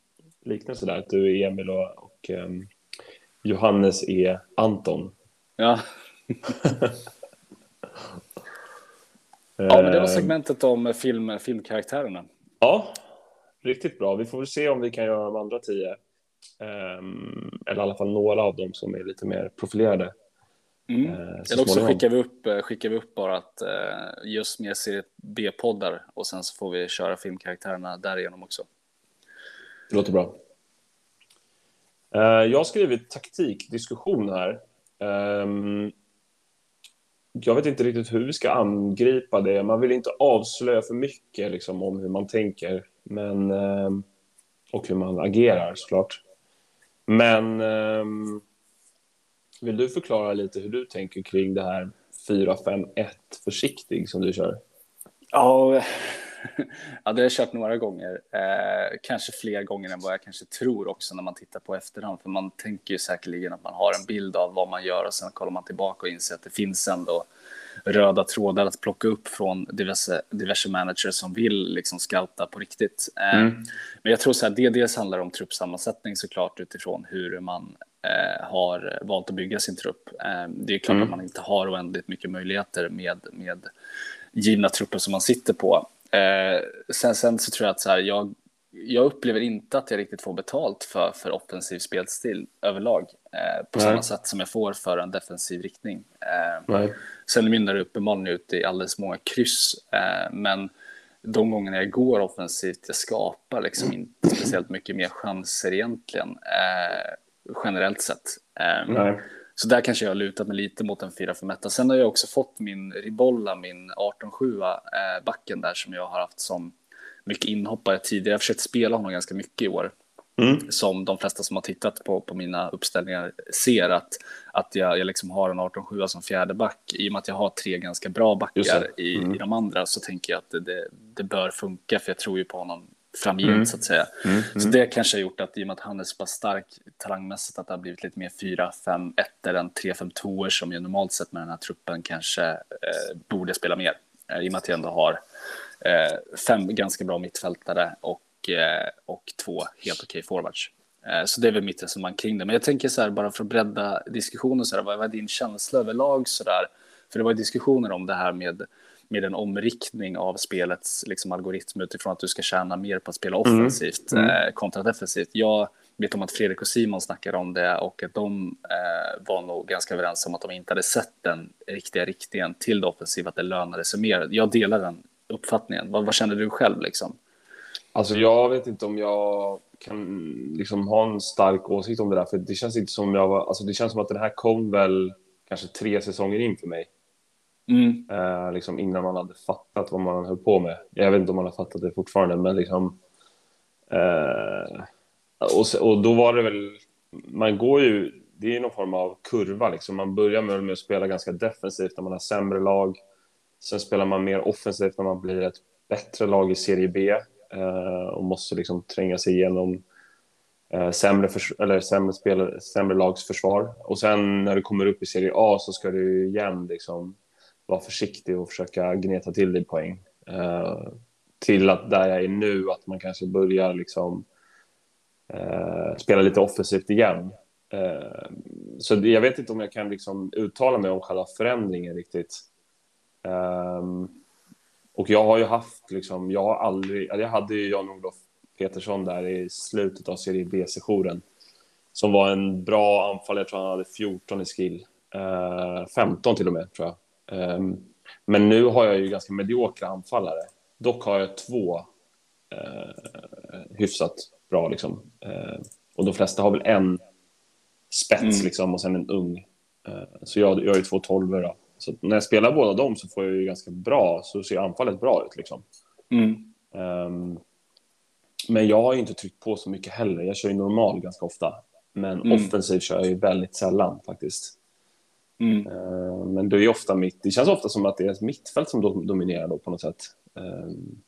liknelse där, att du är Emil och, och ehm, Johannes är Anton. Ja. ja, men det var Ehm, segmentet om film, filmkaraktärerna. Ja, riktigt bra. Vi får väl se om vi kan göra de andra tio. Ehm, eller i alla fall några av dem som är lite mer profilerade. Mm. eh, Eller också skickar vi, upp, eh, skickar vi upp bara att eh, ge oss mer serie B-poddar och sen så får vi köra filmkaraktärerna därigenom också. Det låter bra. Eh, jag har skrivit taktikdiskussion här. Ehm, jag vet inte riktigt hur vi ska angripa det. Man vill inte avslöja för mycket liksom, om hur man tänker men, ehm, och hur man agerar såklart. Men ehm, vill du förklara lite hur du tänker kring det här 4-5-1 försiktig som du kör? Ja, ja, det har jag kört några gånger. Eh, kanske fler gånger än vad jag kanske tror också när man tittar på efterhand. För man tänker ju säkerligen att man har en bild av vad man gör och sen kollar man tillbaka och inser att det finns ändå röda trådar att plocka upp från diverse, diverse managers som vill liksom scouta på riktigt. Eh, Mm. Men jag tror så här, det dels handlar om truppsammansättning såklart utifrån hur man eh, har valt att bygga sin trupp. Eh, det är klart Mm. att man inte har oändligt mycket möjligheter med, med givna trupper som man sitter på. Eh, sen, sen så tror jag att så här, jag, jag upplever inte att jag riktigt får betalt för, för offensiv spelstil överlag. Eh, på Nej. samma sätt som jag får för en defensiv riktning. Eh. Sen mynnar det uppenbarligen ut i alldeles många kryss. Eh, men de gångerna jag går offensivt, jag skapar liksom inte speciellt mycket mer chanser egentligen. Eh, generellt sett. Så där kanske jag har lutat mig lite mot en 4-5 Sen har jag också fått min Ribolla, min 18-7 eh, backen där som jag har haft som mycket inhoppare tidigare. Jag har försökt spela honom ganska mycket i år Mm. som de flesta som har tittat på, på mina uppställningar ser att, att jag, jag liksom har en 18-7 som fjärde back. I och med att jag har tre ganska bra backar det. i, Mm. i de andra så tänker jag att det, det, det bör funka för jag tror ju på honom framgent Mm. så att säga. Mm. Så det kanske har gjort att i och med att han är så pass stark talangmässigt att det har blivit lite mer 4-5 1 än 3-5 2 som jag normalt sett med den här truppen kanske eh, borde spela mer. Eh, I och med att jag ändå har eh, fem ganska bra mittfältare och, eh, och två helt okej forwards. Eh, Så det är väl mitt resonemang kring det. Men jag tänker så här, bara för att bredda diskussionen, så här, vad är din känsla överlag? Så där? För det var ju diskussioner om det här med, med en omriktning av spelets liksom, algoritm utifrån att du ska tjäna mer på att spela offensivt Mm. eh, kontra defensivt. Jag vet om att Fredrik och Simon snackade om det och att de eh, var nog ganska överens om att de inte hade sett den riktiga riktningen till det offensiva, att det lönade sig mer. Jag delar den uppfattningen. Vad, vad känner du själv liksom? Alltså jag vet inte om jag kan liksom ha en stark åsikt om det där, för det känns inte som jag var, alltså det känns som att den här kom väl kanske tre säsonger in för mig, Mm. eh, liksom innan man hade fattat vad man höll på med. Jag vet inte om man har fattat det fortfarande, men liksom, eh, och, och då var det väl, man går ju, det är någon form av kurva liksom, man börjar med, med att spela ganska defensivt när man har sämre lag, sen spelar man mer offensivt när man blir ett bättre lag i serie B eh, och måste liksom tränga sig igenom eh, sämre, för, eller sämre, spelare, sämre lags försvar. Och sen när du kommer upp i serie A så ska du igen liksom vara försiktig och försöka gneta till dig poäng. Eh, till att där jag är nu, att man kanske börjar liksom eh, spela lite offensivt igen. Eh, så jag vet inte om jag kan liksom uttala mig om själva förändringen riktigt. Ehm, och jag har ju haft, liksom, jag har aldrig, jag hade ju Jan-Olof Petersson där i slutet av serie B-sessionen. Som var en bra anfallare, jag tror han hade 14 i skill. Eh, 15 till och med, tror jag. Ehm, men nu har jag ju ganska mediokra anfallare. Dock har jag två eh, hyfsat bra, liksom. Eh, och de flesta har väl en spets, Mm. liksom, och sen en ung. Eh, så jag, jag har ju två tolvor då. Så när jag spelar båda dem så får jag ju ganska bra, så ser anfallet bra ut liksom. Mm. Ehm, men jag har ju inte tryckt på så mycket heller. Jag kör ju normal ganska ofta. Men Mm. offensivt kör jag ju väldigt sällan faktiskt. Mm. Ehm, men det är ofta mitt, det känns ofta som att det är mittfält som do- dominerar då på något sätt. Ehm,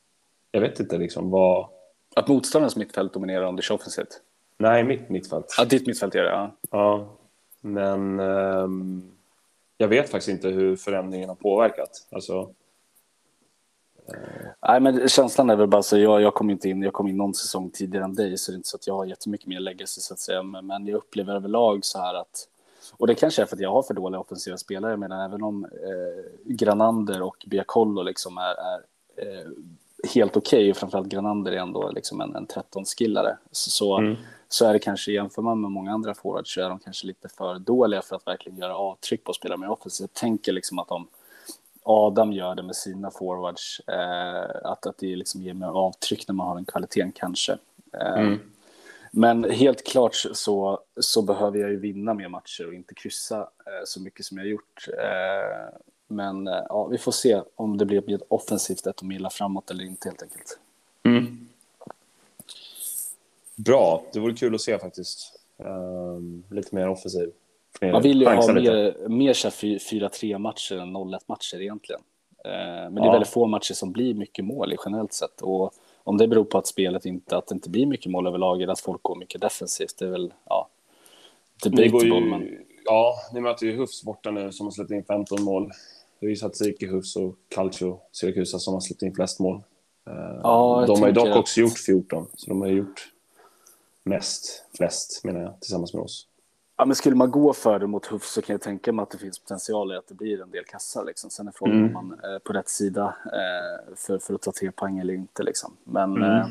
jag vet inte liksom vad... Att motståndarens mittfält dominerar om det kör offensivt. Nej, mitt mittfält. Ja, ditt mittfält gör det, ja. Ja, men ehm, jag vet faktiskt inte hur förändringen har påverkat. Alltså, Nej, men känslan är väl bara så, jag, jag kom inte in, jag kom in någon säsong tidigare än dig, så det är inte så att jag har jättemycket mer legacy så att säga, men, men jag upplever överlag så här att, och det kanske är för att jag har för dåliga offensiva spelare, men även om eh, Granander och Biacollo liksom är, är eh, helt okej, och framförallt Granander är ändå liksom en, en 13-skillare, så, Mm. så är det kanske, jämför man med många andra forwards, så är de kanske lite för dåliga för att verkligen göra avtryck på spelare med offensivt. Jag tänker liksom att de Adam gör det med sina forwards. Eh, att, att det liksom ger mer avtryck när man har den kvaliteten kanske. Eh, Mm. Men helt klart så, så behöver jag ju vinna mer matcher och inte kryssa eh, så mycket som jag gjort. Eh, men eh, ja, vi får se om det blir ett offensivt ett mila framåt eller inte helt enkelt. Mm. Bra, det vore kul att se faktiskt. Ehm, lite mer offensiv. Man vill ju ha lite. mer, mer så här fy- 4-3 matcher än 0-1 matcher egentligen. Eh, Men det är Ja. väldigt få matcher som blir mycket mål i generellt sett. Och om det beror på att spelet inte, att det inte blir mycket mål överlag eller att folk går mycket defensivt, det är väl, ja. Debatable, men Ja, ni möter ju Hufs borta nu som har släppt in 15 mål. Det är ju Tsatsiki, Hufs och Calcio Siracusa som har släppt in flest mål. Eh, Ja, de har ju dock tänker också att- gjort 14, så de har ju gjort mest, flest menar jag, tillsammans med oss. Ja, men skulle man gå för det mot Huff så kan jag tänka mig att det finns potential i att det blir en del kassar. Liksom. Sen är frågan Mm. om man är på rätt sida eh, för, för att ta tre poäng eller inte. Liksom. Men Mm. eh,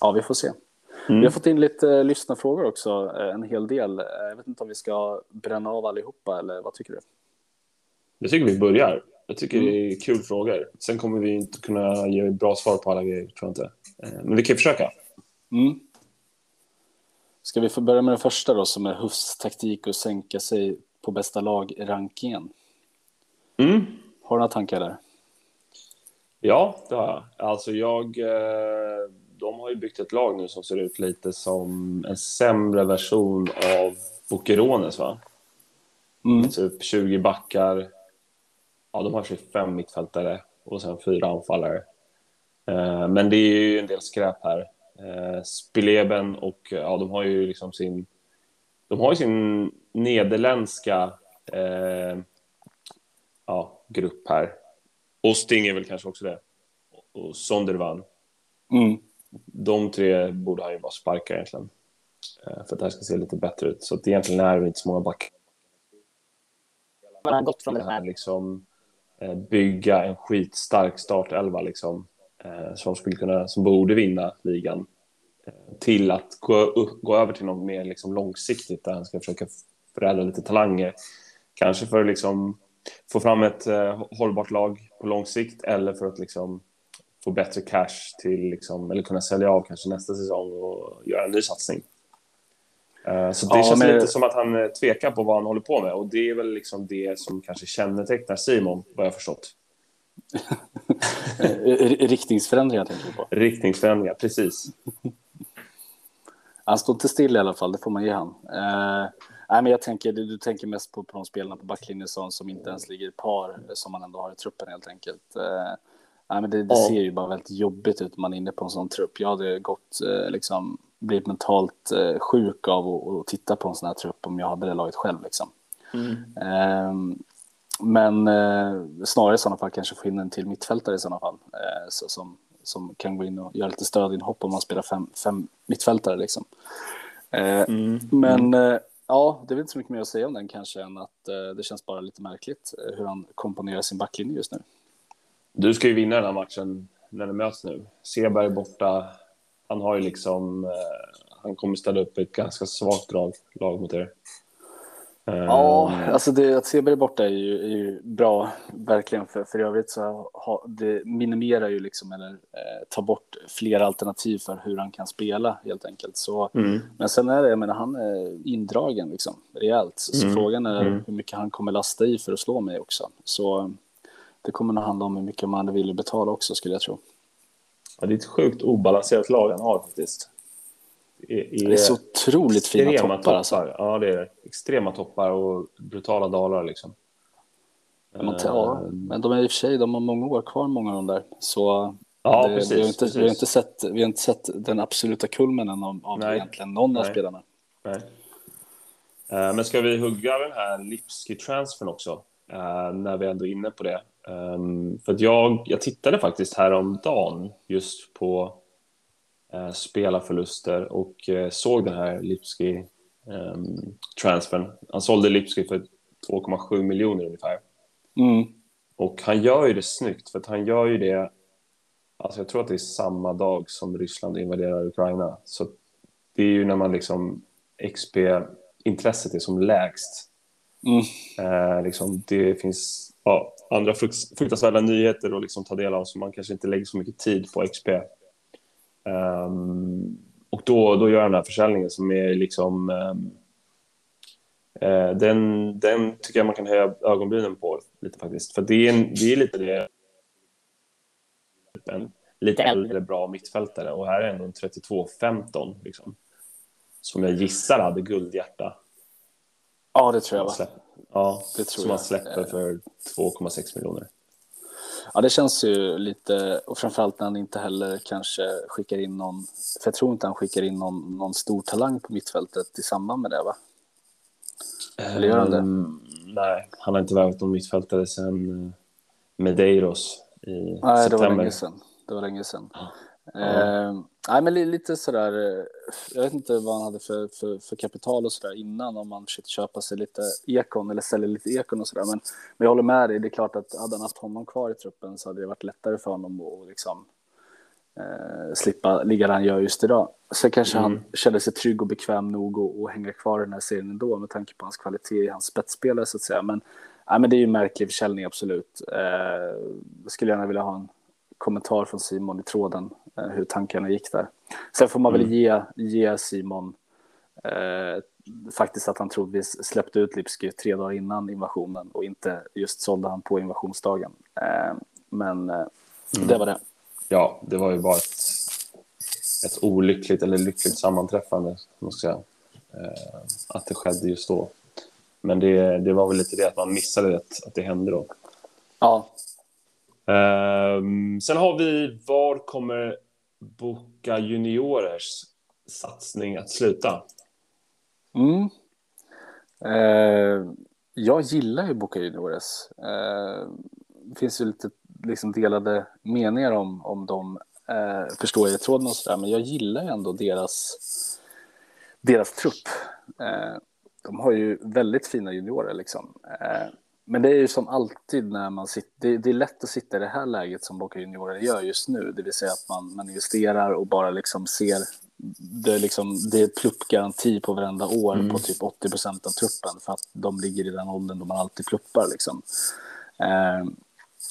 ja, vi får se. Mm. Vi har fått in lite eh, lyssnarfrågor också, eh, en hel del. Eh, Jag vet inte om vi ska bränna av allihopa eller vad tycker du? Jag tycker vi börjar. Jag tycker Mm. det är kul frågor. Sen kommer vi inte kunna ge bra svar på alla grejer, tror jag inte. Eh, Men vi kan försöka. Mm. Ska vi börja med den första då som är Huffs taktik att sänka sig på bästa lag i rankingen? Mm. Har du några tankar där? Ja, det har jag. Alltså jag... eh, De har ju byggt ett lag nu som ser ut lite som en sämre version av Bokerones, va? Mm. Typ 20 backar. Ja, de har 25 mittfältare och sen fyra anfallare. Eh, Men det är ju en del skräp här. Eh, Spileben och ja, de har ju liksom sin... De har ju sin nederländska eh, ja, grupp här. Osting är väl kanske också det. Och Sondervan. Mm. De tre borde han ju bara sparka egentligen. Eh, För att det här ska se lite bättre ut. Så att egentligen är det inte så många backar. Man har gått från det här liksom eh, bygga en skitstark startelva liksom eh, som skulle kunna, som borde vinna ligan eh, till att gå, gå över till något mer liksom långsiktigt där han ska försöka förädla lite talanger. Kanske för att liksom få fram ett eh, hållbart lag på lång sikt eller för att liksom få bättre cash till liksom, eller kunna sälja av kanske nästa säsong och göra en ny satsning. Eh, Så det Ja, känns men- lite som att han eh, tvekar på vad han håller på med och det är väl liksom det som kanske kännetecknar Simon, vad jag förstått. Riktningsförändringar tänker du på. Riktningsförändringar, precis. Han står inte still i alla fall, det får man ge han. Eh, nej, men jag tänker, du, du tänker mest på, på de spelarna på backlinjen som, som inte ens ligger i par, som man ändå har i truppen helt enkelt. Eh, nej, men det, det Ja. ser ju bara väldigt jobbigt ut när man är inne på en sån trupp. Jag hade gått, eh, liksom, blivit mentalt eh, sjuk av att, att titta på en sån här trupp om jag hade det laget själv. Liksom. Ehm, men eh, snarare i sådana fall kanske få in en till mittfältare i sådana fall. Eh, så, som, som kan gå in och göra lite stödinhopp om man spelar fem, fem mittfältare. Liksom. Eh, Men eh, ja, det är väl inte så mycket mer att säga om den kanske än att eh, det känns bara lite märkligt eh, hur han komponerar sin backlinje just nu. Du ska ju vinna den här matchen när den möts nu. Seberg borta. Han har ju liksom... Eh, han kommer ställa upp ett ganska svagt lag mot er. Eh, Ja, alltså det, att Seberg är borta är ju, är ju bra, verkligen. För, för övrigt så ha, det minimerar ju liksom, eller eh, tar bort flera alternativ för hur han kan spela helt enkelt. Så, Mm. Men sen är det, jag menar, han är indragen liksom, rejält. Så Mm. frågan är Mm. hur mycket han kommer lasta i för att slå mig också. Så det kommer nog handla om hur mycket man vill betala också, skulle jag tro. Ja, det är ett sjukt obalanserat lag han har faktiskt. Det är, så otroligt fina extrema toppar. Alltså. Ja, det är. Extrema toppar och brutala dalar liksom. Men, man- ja, Eh, men de är i och för sig, de har många år kvar, många av de där. Så ja, det, precis. vi, har inte, precis. vi, har inte sett, vi har inte sett den absoluta kulmenen av, av Nej. egentligen någon av Nej. spelarna. Nej. Eh, Men ska vi hugga den här Lipski-transfern också? eh, När vi ändå är inne på det. Ehm, För jag, jag tittade faktiskt häromdagen just på eh, spelarförluster och eh, såg den här Lipski-transfern. Han sålde Lipski för 2,7 miljoner ungefär. Mm. Och han gör ju det snyggt, för att han gör ju det... Alltså jag tror att det är samma dag som Ryssland invaderar Ukraina. Så det är ju när man liksom... XP-intresset är som lägst. Mm. Eh, liksom, det finns ja, andra frukt, fruktansvärda nyheter att liksom ta del av som man kanske inte lägger så mycket tid på XP. Ehm, och då, då gör han den här försäljningen som är liksom... ehm, eh, den, den tycker jag man kan höja ögonbrynen på lite faktiskt. För det är, en, det är lite det... En lite äldre bra mittfältare och här är ändå en 32-15 liksom. Som jag gissar hade guldhjärta. Ja, det tror jag. Va? Ja, Det tror som jag. han släpper för 2,6 miljoner. Ja, det känns ju lite, och framförallt när han inte heller kanske skickar in någon, för jag tror inte han skickar in någon, någon stor talang på mittfältet i samband med det, va? Eller gör han det? Ehm, nej, han har inte värvat någon mittfältare sen eh, Medeiros i Nej, det var september. länge sedan. Det var länge sedan. Eh, nej, men li- lite sådär, eh, jag vet inte vad han hade för, för, för kapital och sådär innan, om han försökte köpa sig lite ekon eller sälja lite ekon och sådär. Men, men jag håller med dig, det är klart att hade han haft honom kvar i truppen så hade det varit lättare för honom att liksom, eh, slippa ligga där han gör just idag. Sen kanske han kände sig trygg och bekväm nog att, att hänga kvar i den här serien ändå med tanke på hans kvalitet i hans spetsspelare så att säga. Men, nej, men det är ju en märklig försäljning, absolut. Eh, skulle gärna vilja ha en kommentar från Simon i tråden hur tankarna gick där. Sen får man väl ge, ge Simon eh, faktiskt att han troligtvis släppte ut Lipsky tre dagar innan invasionen och inte just sålde han på invasionsdagen. Eh, men eh, det var det. Ja, det var ju bara ett, ett olyckligt eller lyckligt sammanträffande, måste jag säga. Eh, att det skedde just då. Men det, det var väl lite det att man missade att, att det hände då. Ja, Ehm, sen har vi, var kommer Boka Juniorers satsning att sluta? Mm. Eh, jag gillar ju Boka Juniors. Eh, det finns ju lite liksom, delade meningar om, om de eh, förstår jag i tråden och sådär, men jag gillar ju ändå deras, deras trupp. Eh, de har ju väldigt fina juniorer liksom. Eh, Eh, men det är ju som alltid när man sitter, det, det, är lätt att sitta i det här läget som Boca Juniorer gör just nu, det vill säga att man, man investerar och bara liksom ser, det är, liksom, det är pluppgaranti på varenda år mm. på typ 80 procent av truppen för att de ligger i den åldern då man alltid pluppar liksom. Eh,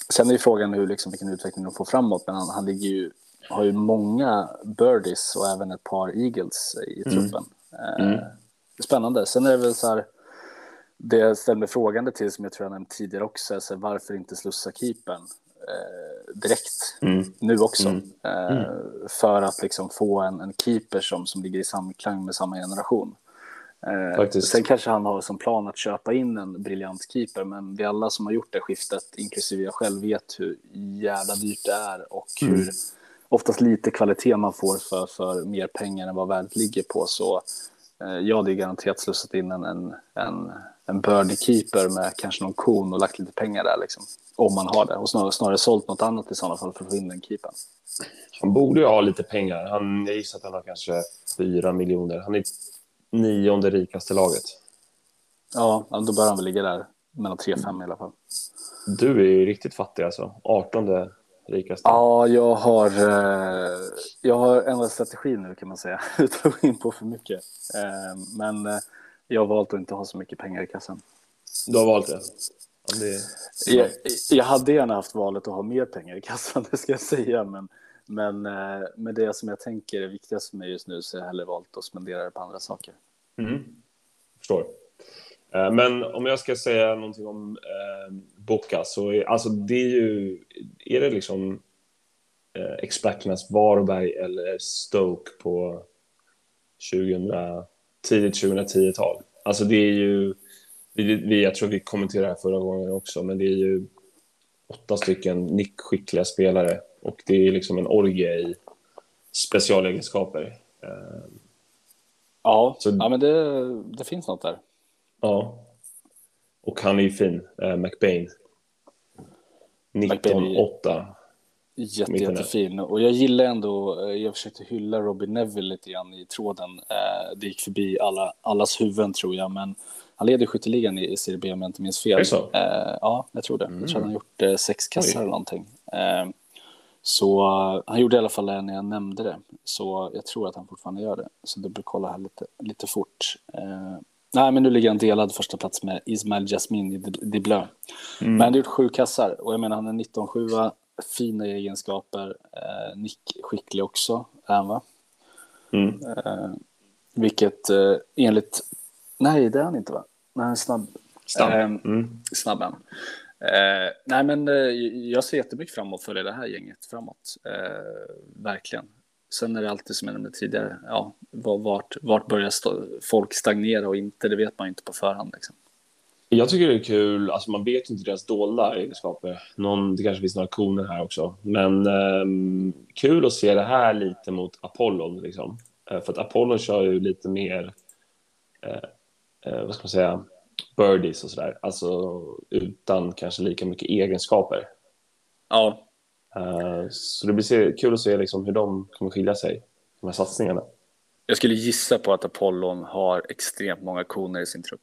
sen är ju frågan hur, liksom, vilken utveckling de får framåt, men han, han ligger ju, har ju många birdies och även ett par eagles i truppen. Mm. Eh, spännande. Sen är det väl så här, det jag ställer mig frågande till, som jag tror jag nämnt tidigare också, är så varför inte slussa keepern eh, direkt Mm. nu också? Mm. Eh, för att liksom få en, en keeper som, som ligger i samklang med samma generation. Eh, sen kanske han har som plan att köpa in en briljant keeper, men vi alla som har gjort det skiftet, inklusive jag själv, vet hur jävla dyrt det är och Mm. hur oftast lite kvalitet man får för, för mer pengar än vad värdet ligger på. Så eh, jag hade ju garanterat slussat in en, en, en, en birdie keeper med kanske någon kon och lagt lite pengar där liksom. Om man har det. Och snarare, snarare sålt något annat i sådana fall för att få in den keepern. Han borde ju ha lite pengar. Han, jag gissar att han har kanske fyra miljoner. Han är nionde rikaste laget. Ja, då bör han väl ligga där mellan 3 och 5 i alla fall. Du är ju riktigt fattig alltså. Artonde rikaste. Ja, jag har, eh, jag har ändrat strategi nu kan man säga, utan att gå in på för mycket. Eh, men eh, jag har valt att inte ha så mycket pengar i kassan. Du har valt det? Det Jag, jag hade gärna haft valet att ha mer pengar i kassan, det ska jag säga. Men, men eh, med det som jag tänker är viktigast för mig just nu så har jag hellre valt att spendera det på andra saker. Mm. Förstår. Eh, Men om jag ska säga någonting om eh, Boca så är alltså det är ju... Är det liksom eh, experternas Varberg eller Stoke på 2000, tidigt 2010-tal? Alltså det är ju... Vi, jag tror vi kommenterade det här förra gången också, men det är ju åtta stycken nickskickliga spelare och det är liksom en orgie i specialegenskaper. Ja, Så- ja men det, det finns något där. Ja. Och han är ju fin, eh, McBain. McBain är- 19-8. Jätte, jättefin. Och jag gillar ändå, eh, jag försökte hylla Robin Neville lite grann i tråden. Eh, Det gick förbi alla, allas huvuden tror jag, men han leder skytteligan i Serie B om jag inte minns fel. Det? Eh, Ja, jag tror det. Jag tror han har gjort eh, sex kassar Oj. eller någonting. Så han gjorde i alla fall det när jag nämnde det. Så jag tror att han fortfarande gör det. Så dubbelkolla här lite, lite fort. Nej, men nu ligger han delad första plats med Ismail Jasmin i Di Bleu. Men han har gjort sju kassar och jag menar han är 19-7, fina egenskaper, eh, Nick skicklig också, är han va? Mm. Eh, vilket eh, enligt, nej det är han inte va? Nej, han är snabb. Snabb. Eh, Mm. snabb är han. Eh, nej men eh, jag ser jättemycket framåt för det här gänget framåt. Eh, verkligen. Sen är det alltid som jag nämnde tidigare, ja, var- vart, vart börjar stå, folk stagnera och inte, det vet man ju inte på förhand. Liksom. Jag tycker det är kul, alltså man vet ju inte deras dolda egenskaper. Någon, det kanske finns några koner här också. Men ehm, kul att se det här lite mot Apollon. Liksom. Eh, för att Apollon kör ju lite mer, eh, eh, vad ska man säga, birdies och sådär. Alltså utan kanske lika mycket egenskaper. Ja, så det blir kul att se liksom hur de kommer skilja sig, de här satsningarna. Jag skulle gissa på att Apollon har extremt många koner i sin trupp.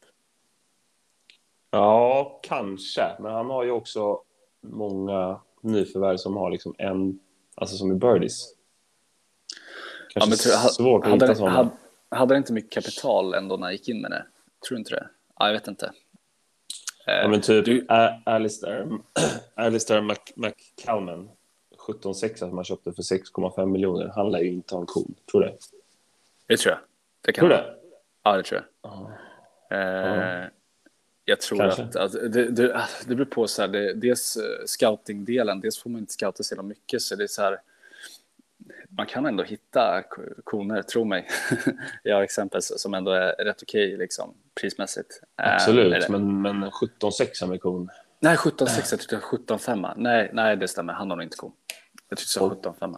Ja, kanske. Men han har ju också många nyförvärv som har liksom en, alltså som är birdies. Kanske Ja, men svårt att hade, hitta hade, sådana. hade, hade han inte mycket kapital ändå när han gick in med det? Tror du inte det? Ja, jag vet inte. Eh, Ja, men typ du- Alistair, Alistair Mc, McCalman, 17-6 som man köpte för 6,5 miljoner. Han lär ju inte ha en kon. Tror du det? Tror jag. Det kan Tror du han. det? Ja, det tror jag. Ja. Eh, Jag tror Kanske. att, att det, det, det beror på så här, det, dels eh, scoutingdelen, dels får man inte scouta så mycket så det är så här, man kan ändå hitta ko- koner, tro mig. Jag har exempel som ändå är rätt okej liksom, prismässigt. Eh, Absolut, eller- men, men 17-6 med kon. Nej, 17-6, jag tyckte 17-5. Nej, nej, det stämmer, han har inte kon. Jag tyckte så 17-5.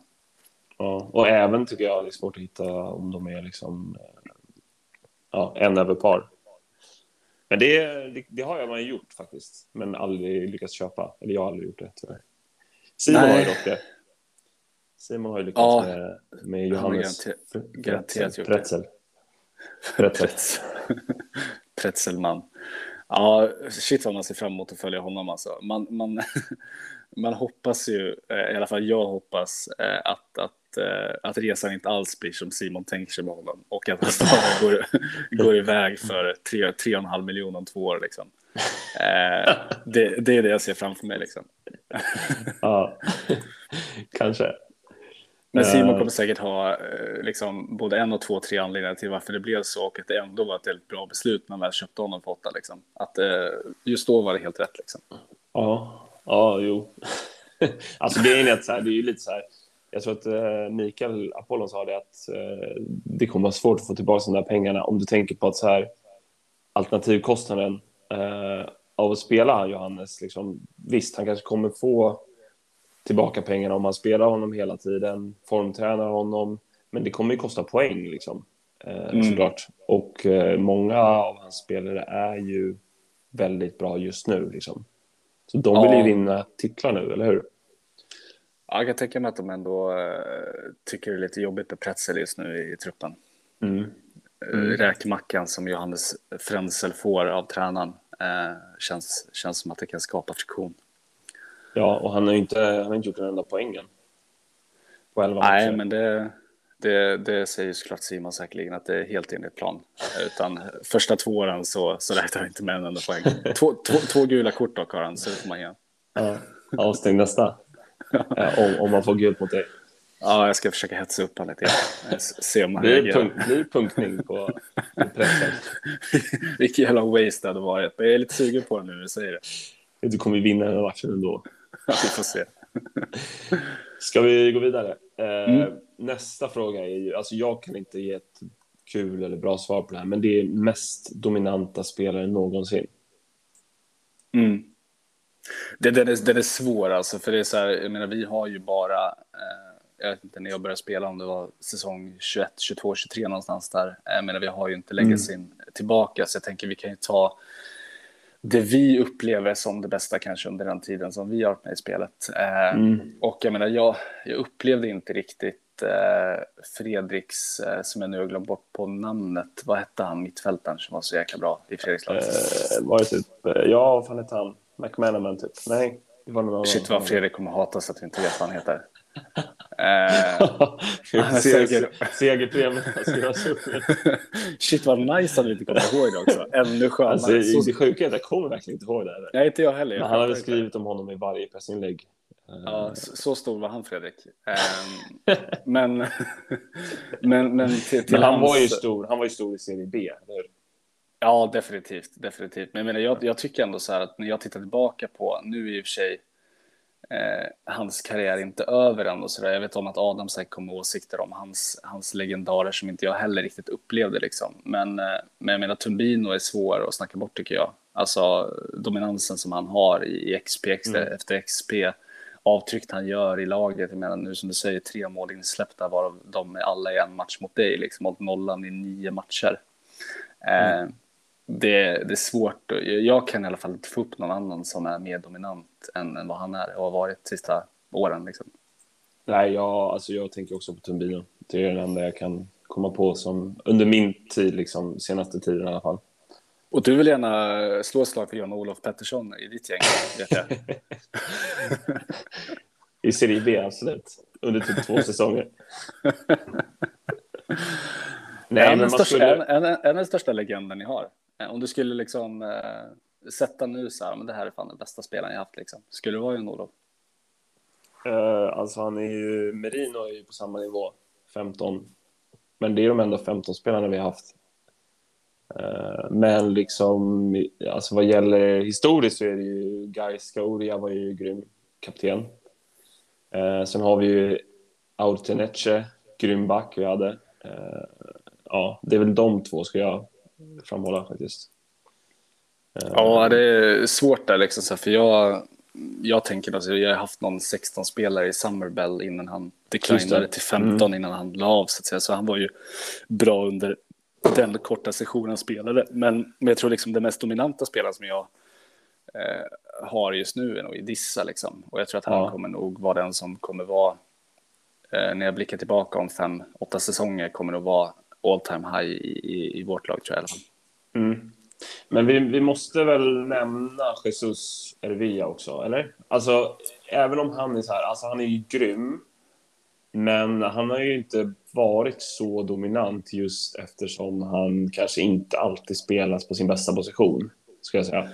Ja. Och även tycker jag det är svårt att hitta om de är liksom eh, ja, en över par. Men det, det, det har jag man gjort faktiskt, men aldrig lyckats köpa. Eller jag har aldrig gjort det tyvärr. Simon Nej. har ju dock det. Simon har ju lyckats Ja, med, med Johannes garanter- garanterat gjort. Pretzel. Pretzel. Pretzelman. Ja, shit vad man ser fram emot att följa honom alltså. Man, man, man hoppas ju, eh, i alla fall jag hoppas, eh, att, att, eh, att resan inte alls blir som Simon tänker sig med honom och att han snarare går, går iväg för tre, tre och en halv miljon om två år. Liksom. Det, det är det jag ser framför mig. Liksom. Ja, kanske. Men Simon kommer säkert ha liksom, både en och två, tre anledningar till varför det blev så och att det ändå var ett väldigt bra beslut när man väl köpte honom för åtta. Liksom. Att just då var det helt rätt. Liksom. Ja, ja, jo. alltså grejen är att så här, det är ju lite så här. Jag tror att eh, Mikael Apollon sa det att eh, det kommer vara svårt att få tillbaka de där pengarna om du tänker på att så här alternativkostnaden eh, av att spela Johannes. Liksom, visst, han kanske kommer få tillbaka pengarna om han spelar honom hela tiden, formtränar honom, men det kommer ju kosta poäng liksom. Eh, Mm. Såklart. Och eh, många av hans spelare är ju väldigt bra just nu. Liksom. Så de vill ju vinna titlar nu, eller hur? Ja, jag kan tänka mig att de ändå eh, tycker det är lite jobbigt med Pretzel just nu i truppen. Mm. Eh, Räkmackan som Johannes Frenzel får av tränaren eh, känns, känns som att det kan skapa friktion. Ja, och han har inte, han har inte gjort en enda poängen. På 11 Nej, men det, det, det säger såklart Simon säkerligen att det är helt enligt plan. Utan första två åren så, så räknar jag inte med en enda poäng. Två, två, två gula kort dock har han, så det får man ge. Ja, avstängd nästa. Om, om man får gult mot dig. Ja, jag ska försöka hetsa upp honom lite. grann. Se om han Blir punkt, blir punktning på, pressen? Vilken jävla waste det hade varit. Men jag är lite sugen på det nu när du säger det. Du kommer vinna den här matchen ändå. Ja, vi får se. Ska vi gå vidare? Eh, Mm. Nästa fråga är ju, alltså jag kan inte ge ett kul eller bra svar på det här, men det är mest dominanta spelare någonsin. Mm. Det, den, är, den är svår alltså, för det är så här, jag menar vi har ju bara, eh, jag vet inte när jag började spela om det var säsong 21, 22, 23 någonstans där. Eh, Jag menar vi har ju inte legacyn tillbaka så jag tänker vi kan ju ta det vi upplever som det bästa kanske under den tiden som vi har varit med i spelet. Eh, Och jag menar jag, jag upplevde inte riktigt eh, Fredriks, eh, som jag nu har glömt bort på namnet, vad hette han, mittfältaren som var så jäkla bra i Fredrikslaget? Eh, var det typ, eh, ja, vad fan hette han? McManaman typ? Nej, det var någon. Shit vad Fredrik kommer hata så att vi inte vet vad han heter. Eh, Seger- upp. shit vad nice att vi inte kommer ihåg det också. Ännu skönare. Alltså, så, det sjuka är att jag kommer verkligen inte ihåg det här. nej, inte jag heller. Men han hade skrivit om honom i varje pressinlägg. Ja, så, så stor var han Fredrik. Eh, men, men, men till, till Men han hans- var ju stor, han var ju stor i serie B, eller? Ja, definitivt. definitivt. Men jag, menar, jag, jag tycker ändå så här att när jag tittar tillbaka på, nu i och för sig hans karriär inte över än och så där. Jag vet om att Adam säkert kommer med åsikter om hans, hans legendarer som inte jag heller riktigt upplevde liksom. Men, eh, men jag menar Tumbino är svår att snacka bort tycker jag. Alltså dominansen som han har i, i XP efter, efter XP. Avtryck han gör i laget. Jag menar nu som du säger tre mål insläppta varav de är alla i en match mot dig. Liksom hållit nollan i nio matcher. Eh, det, det är svårt. Jag kan i alla fall få upp någon annan som är mer dominant än, än vad han är och har varit sista åren. Liksom. Nej, jag, alltså jag tänker också på Tumbino. Det är den enda jag kan komma på som under min tid, liksom, senaste tiden i alla fall. Och du vill gärna slå ett slag för John-Olof Pettersson i ditt gäng, vet jag. I Serie B, absolut. Under typ två säsonger. Nej, en, men största, skulle... en, en, en, den största legenden ni har. Eh, om du skulle liksom eh, sätta nu så här, men det här är fan den bästa spelaren jag haft liksom. Skulle det vara John-Olof? Eh, alltså han är ju, Merino är ju på samma nivå, 15. Men det är de enda 15 spelarna vi har haft. Eh, men liksom, alltså vad gäller historiskt så är det ju Guy Scauria var ju grym kapten. Eh, sen har vi ju Autenece, grym back vi hade. Eh, ja, det är väl de två ska jag framhålla faktiskt. Ja, det är svårt där liksom, för jag jag tänker att alltså, jag har haft någon 16-spelare i Summerbell innan han declinade till 15 mm. innan han la av så att säga. Så han var ju bra under den korta sessionen han spelade. Men, men jag tror liksom den mest dominanta spelaren som jag eh, har just nu är nog Idissa liksom. Och jag tror att han ja. kommer nog vara den som kommer vara, eh, när jag blickar tillbaka om fem, åtta säsonger, kommer nog vara all time high i, i, i vårt lag tror jag i alla fall. Mm. Men vi, vi måste väl nämna Jesus Ervilla också, eller? Alltså, även om han är så här, alltså han är ju grym, men han har ju inte varit så dominant just eftersom han kanske inte alltid spelas på sin bästa position, ska jag säga.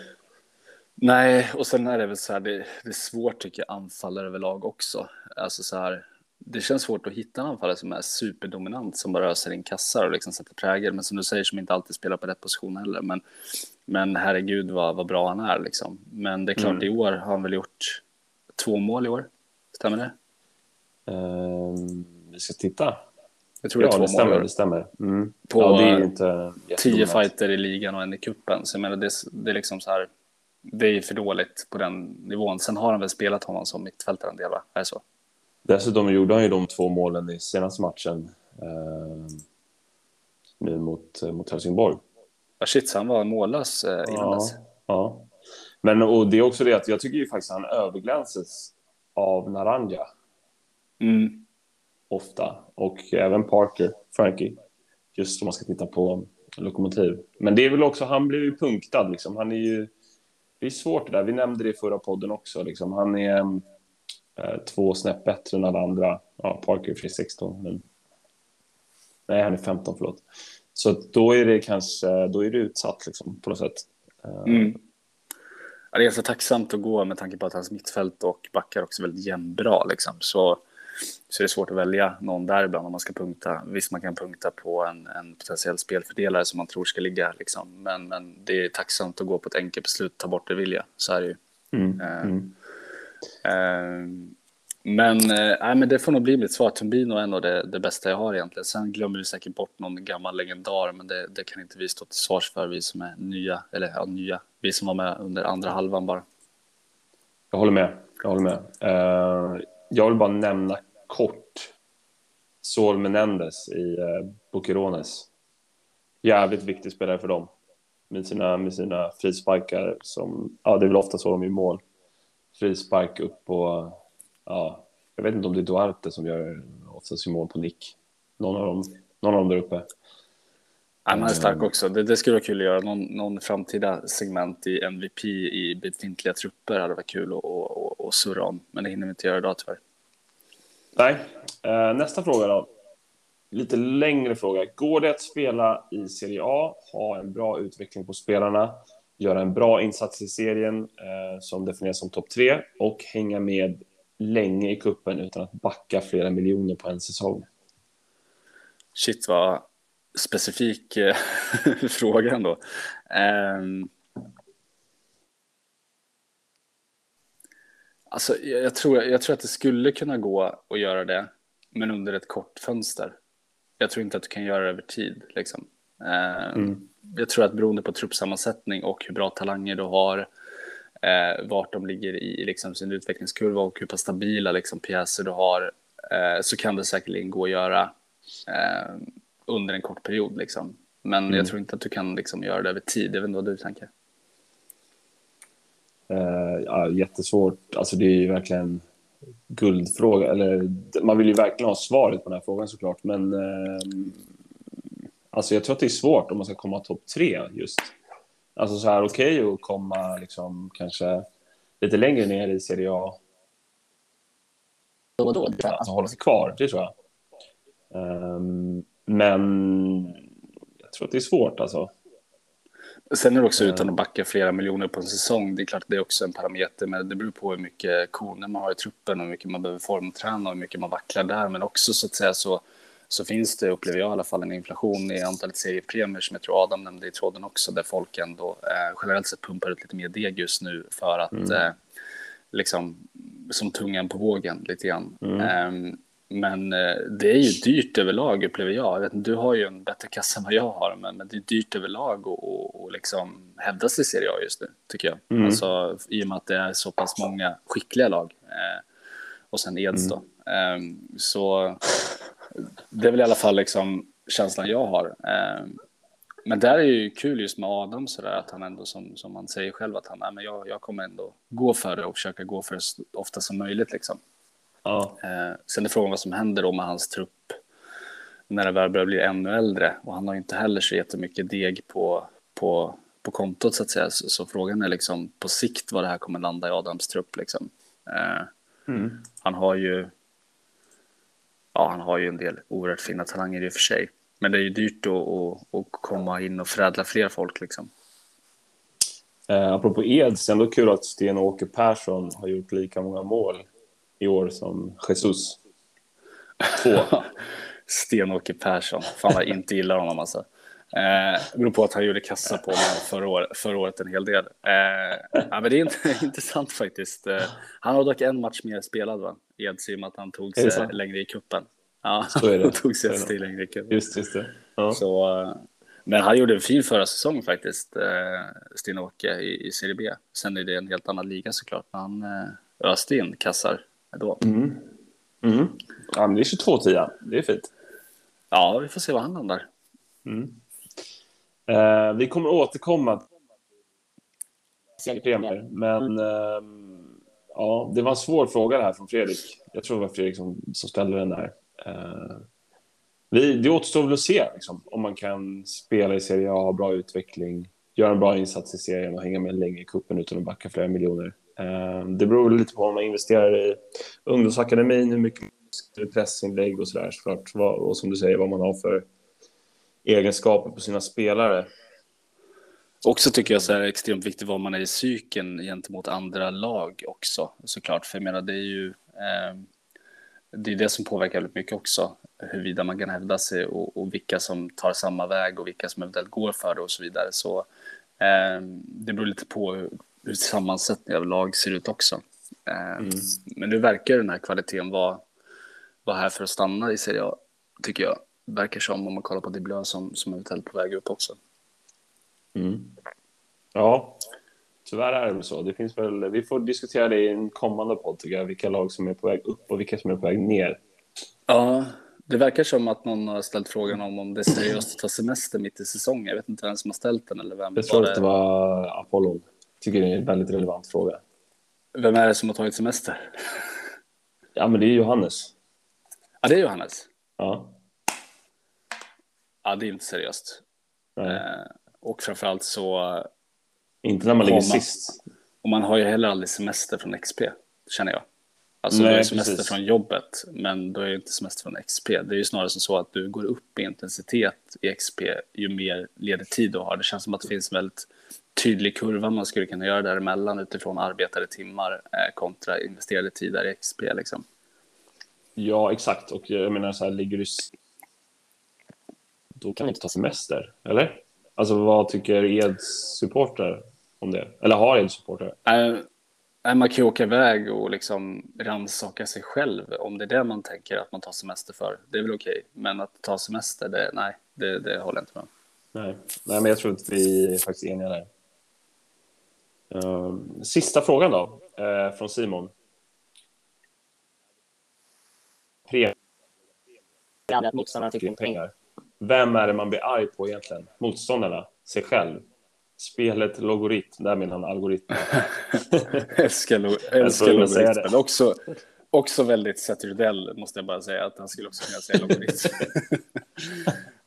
Nej, och sen är det väl så här, det, det är svårt tycker jag, anfallare överlag också. Alltså så här, det känns svårt att hitta en anfallare som är superdominant som bara öser in kassar och liksom sätter prägel. Men som du säger, som inte alltid spelar på rätt position heller. Men, men herregud vad, vad bra han är liksom. Men det är klart, mm. i år har han väl gjort två mål i år. Stämmer det? Um, vi ska titta. Jag tror ja, det är två det stämmer, mål. Det stämmer. Mm. På ja, det är inte tio fighter i ligan och en i kuppen. Så jag menar, det, det är liksom så här. Det är för dåligt på den nivån. Sen har han väl spelat honom som mittfältare en del, va? Är det så? Dessutom gjorde han ju de två målen i senaste matchen eh, nu mot, eh, mot Helsingborg. Ja, shit, han var mållös eh, innan ja, dess. Ja, men och det är också det att jag tycker ju faktiskt att han överglänses av Naranja. Mm. Ofta. Och även Parker, Frankie. Just om man ska titta på Lokomotiv. Men det är väl också, han blir ju punktad liksom. Han är ju, det är svårt det där. Vi nämnde det i förra podden också liksom. Han är två snäpp bättre än alla andra. Ja, Parker är 16, men... Nej, han är 15, förlåt. Så då är det kanske då är det utsatt liksom, på något sätt. Eh, mm. Ja, det är ganska tacksamt att gå med tanke på att hans mittfält och backar också är väldigt jämnbra. Liksom. Så, så är det svårt att välja någon däribland om man ska punkta. Visst, man kan punkta på en, en potentiell spelfördelare som man tror ska ligga. Liksom. Men, men det är tacksamt att gå på ett enkelt beslut, ta bort det vilja. Så är det ju. Mm. Uh, mm. Ehm, men, äh, men det får nog bli mitt svar. Tumbino är nog det, det bästa jag har egentligen. Sen glömmer vi säkert bort någon gammal legendar, men det, det kan inte vi stå till svars för, vi som är nya, eller ja, nya, vi som var med under andra halvan bara. Jag håller med. Jag håller med. Uh, jag vill bara nämna kort Sol Menendez i eh, uh, Bukirones. Jävligt viktig spelare för dem. Med sina, med sina frisparkar som, ja det är väl ofta så de gör mål frispark upp på, ja, jag vet inte om det är Duarte som gör mål på nick. Någon av dem, någon av dem där uppe. Ja, är stark ehm. också. Det, det skulle vara kul att göra någon, någon framtida segment i MVP i befintliga trupper. hade varit kul att, att, att surra om, men det hinner vi inte göra idag tyvärr. Nej. Uh, nästa fråga då. Lite längre fråga. Går det att spela i Serie A, ha en bra utveckling på spelarna göra en bra insats i serien eh, som definieras som topp tre och hänga med länge i kuppen utan att backa flera miljoner på en säsong. Shit vad specifik eh, fråga ändå. Um, alltså, jag, tror, jag tror att det skulle kunna gå att göra det, men under ett kort fönster. Jag tror inte att du kan göra det över tid. Liksom. Um, mm jag tror att beroende på truppsammansättning och hur bra talanger du har, eh, vart de ligger i liksom, sin utvecklingskurva och hur pass stabila liksom, pjäser du har, eh, så kan det säkerligen gå att göra eh, under en kort period. Liksom. Men mm. jag tror inte att du kan liksom, göra det över tid. Jag vet inte vad du tänker. Uh, ja, jättesvårt. Alltså, det är ju verkligen guldfråga. Eller, man vill ju verkligen ha svaret på den här frågan såklart, men eh, alltså jag tror att det är svårt om man ska komma topp tre just. Alltså så här okej okay, att komma liksom kanske lite längre ner i Serie A. Då och då, alltså hålla sig kvar, det tror jag. Um, men jag tror att det är svårt alltså. Sen är det också utan att backa flera miljoner på en säsong. Det är klart det är också en parameter, men det beror på hur mycket koner man har i truppen och hur mycket man behöver formträna och hur mycket man vacklar där. Men också så att säga så, så finns det, upplever jag i alla fall, en inflation i antalet seriepremier som jag tror Adam nämnde i tråden också, där folk ändå eh, generellt sett pumpar ut lite mer deg just nu för att mm. eh, liksom som tungan på vågen lite grann. Mm. Um, men eh, det är ju dyrt överlag upplever jag. jag vet, du har ju en bättre kassa än vad jag har, men, men det är dyrt överlag att liksom hävda sig i Serie A just nu, tycker jag. Mm. Alltså, I och med att det är så pass många skickliga lag. Eh, och sen Eds då. Mm. Eh, så det är väl i alla fall liksom känslan jag har. Eh, men där är ju kul just med Adam sådär att han ändå som, som han säger själv att han, men jag, jag kommer ändå gå för det och försöka gå för det så ofta som möjligt liksom. Ja. Eh, sen är frågan vad som händer då med hans trupp när det väl börjar bli ännu äldre och han har inte heller så jättemycket deg på, på, på kontot så att säga. Så, så, frågan är liksom på sikt vad det här kommer landa i Adams trupp liksom. Eh, mm. Han har ju ja, han har ju en del oerhört fina talanger i och för sig. Men det är ju dyrt att, att, att komma in och förädla fler folk liksom. Eh, apropå Eds, ändå kul att Sten-Åke Persson har gjort lika många mål i år som Jesus. Två. Sten-Åke Persson. Fan vad jag inte gillar honom alltså. Eh, beror på att han gjorde kassa på mig förra, år, förra året en hel del. Eh, ja, men det är intressant faktiskt. Eh, han har dock en match mer spelad va? I och med att han tog sig längre i kuppen. Ja, så är det. han tog sig ett steg längre i kuppen. Just, just det. Ja. Så, eh, men han gjorde en fin förra säsong faktiskt, eh, Sten-Åke i, i Serie B. Sen är det en helt annan liga såklart. Han eh, öste in kassar då. Mm. Mm. Ja, men det är 22-10. Det är fint. Ja, vi får se vad han landar. Mm. Eh, vi kommer återkomma till premier, men eh, ja, det var en svår fråga det här från Fredrik. Jag tror det var Fredrik som, som ställde den där. Eh, vi, det återstår väl att se liksom, om man kan spela i Serie A, ha bra utveckling, göra en bra insats i serien och hänga med länge i kuppen utan att backa flera miljoner. Eh, det beror lite på om man investerar i ungdomsakademin, hur mycket pressinlägg och sådär såklart. Och som du säger, vad man har för egenskaper på sina spelare. Också tycker jag så är det extremt viktigt vad man är i psyken gentemot andra lag också såklart. För jag menar det är ju eh, det är det som påverkar väldigt mycket också. Huruvida man kan hävda sig och, och vilka som tar samma väg och vilka som eventuellt går för det och så vidare. Så eh, det beror lite på hur sammansättningen av lag ser ut också. Eh, mm. Men nu verkar den här kvaliteten vara, vara här för att stanna i Serie A, tycker jag. Verkar som om man kollar på Diblö som, som eventuellt på väg upp också. Mm. Ja, tyvärr är det väl så. Det finns väl, vi får diskutera det i en kommande podd, tycker jag, vilka lag som är på väg upp och vilka som är på väg ner. Ja, det verkar som att någon har ställt frågan om, om det är seriöst att ta semester mitt i säsongen. Jag vet inte vem som har ställt den eller vem. Jag tror att det var Apollon tycker det är en väldigt relevant fråga. Vem är det som har tagit semester? Ja, men det är Johannes. Ja, det är Johannes. Ja. Ja, det är inte seriöst. Eh, och framförallt så... Inte när man ligger sist. Och man har ju heller aldrig semester från XP, känner jag. Alltså Nej, du har semester precis. från jobbet, men då är det inte semester från XP. Det är ju snarare så att du går upp i intensitet i XP ju mer ledig tid du har. Det känns som att det finns väldigt tydlig kurva man skulle kunna göra däremellan utifrån arbetade timmar eh, kontra investerade tider i XP. Liksom. Ja, exakt. Och jag menar så här, ligger du... Då kan du inte ta semester, eller? Alltså vad tycker Eds supporter om det? Eller har Eds supporter? Äh, man kan ju åka iväg och liksom rannsaka sig själv om det är det man tänker att man tar semester för. Det är väl okej, okay. men att ta semester, det, nej, det, det håller jag inte med Nej. nej, men jag tror att vi är faktiskt eniga där. Uh, sista frågan då, uh, från Simon. Premie. pengar. Vem är det man blir arg på egentligen? Motståndarna? Sig själv? Spelet logaritm? Där menar han algoritm. älskar, lo älskar logaritmen. Också, också väldigt Seth Rydell, måste jag bara säga, att han skulle också kunna säga Lombardiet.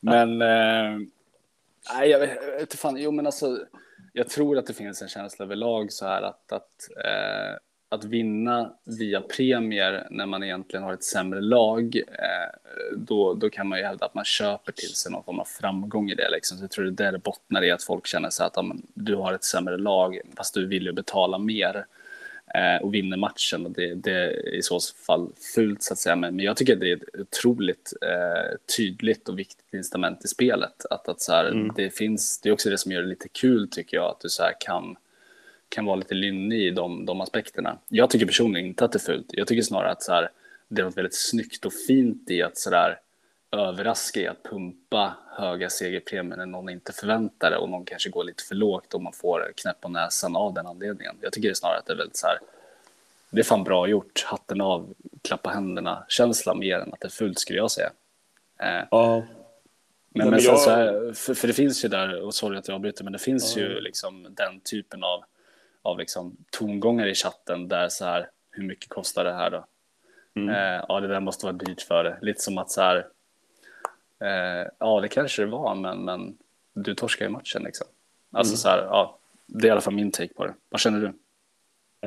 men, eh, nej, jag vet inte fan, jo men alltså, jag tror att det finns en känsla överlag så här att, att, eh, att vinna via premier när man egentligen har ett sämre lag, eh, då, då kan man ju hävda att man köper till sig någon form av framgång i det. Liksom. Så jag tror det är där det bottnar i att folk känner sig att ja, du har ett sämre lag, fast du vill ju betala mer eh, och vinner matchen. Och det, det, är i så fall fult så att säga. Men, men jag tycker att det är ett otroligt eh, tydligt och viktigt incitament i spelet. Att, att så här, mm. det finns, det är också det som gör det lite kul tycker jag, att du så kan kan vara lite lynnig i de, de aspekterna. Jag tycker personligen inte att det är fult. Jag tycker snarare att så här, det är något väldigt snyggt och fint i att så där, överraska i att pumpa höga segerpremier när någon inte förväntar det och någon kanske går lite för lågt och man får knäpp på näsan av den anledningen. Jag tycker det snarare att det är väldigt så här, det är fan bra gjort, hatten av, klappa händerna, känsla mer än att det är fult skulle jag säga. Eh, ja. Men, men, jag... så här, för, för, det finns ju där, och sorry att jag avbryter, men det finns ja. ju liksom den typen av, av liksom tongångar i chatten där så här, hur mycket kostar det här då? Mm. Eh, ja, det där måste vara dyrt för det. Lite som att så här, eh, ja, det kanske det var, men, men du torskar ju matchen liksom. Alltså mm. så här, ja, det är i alla fall min take på det. Vad känner du?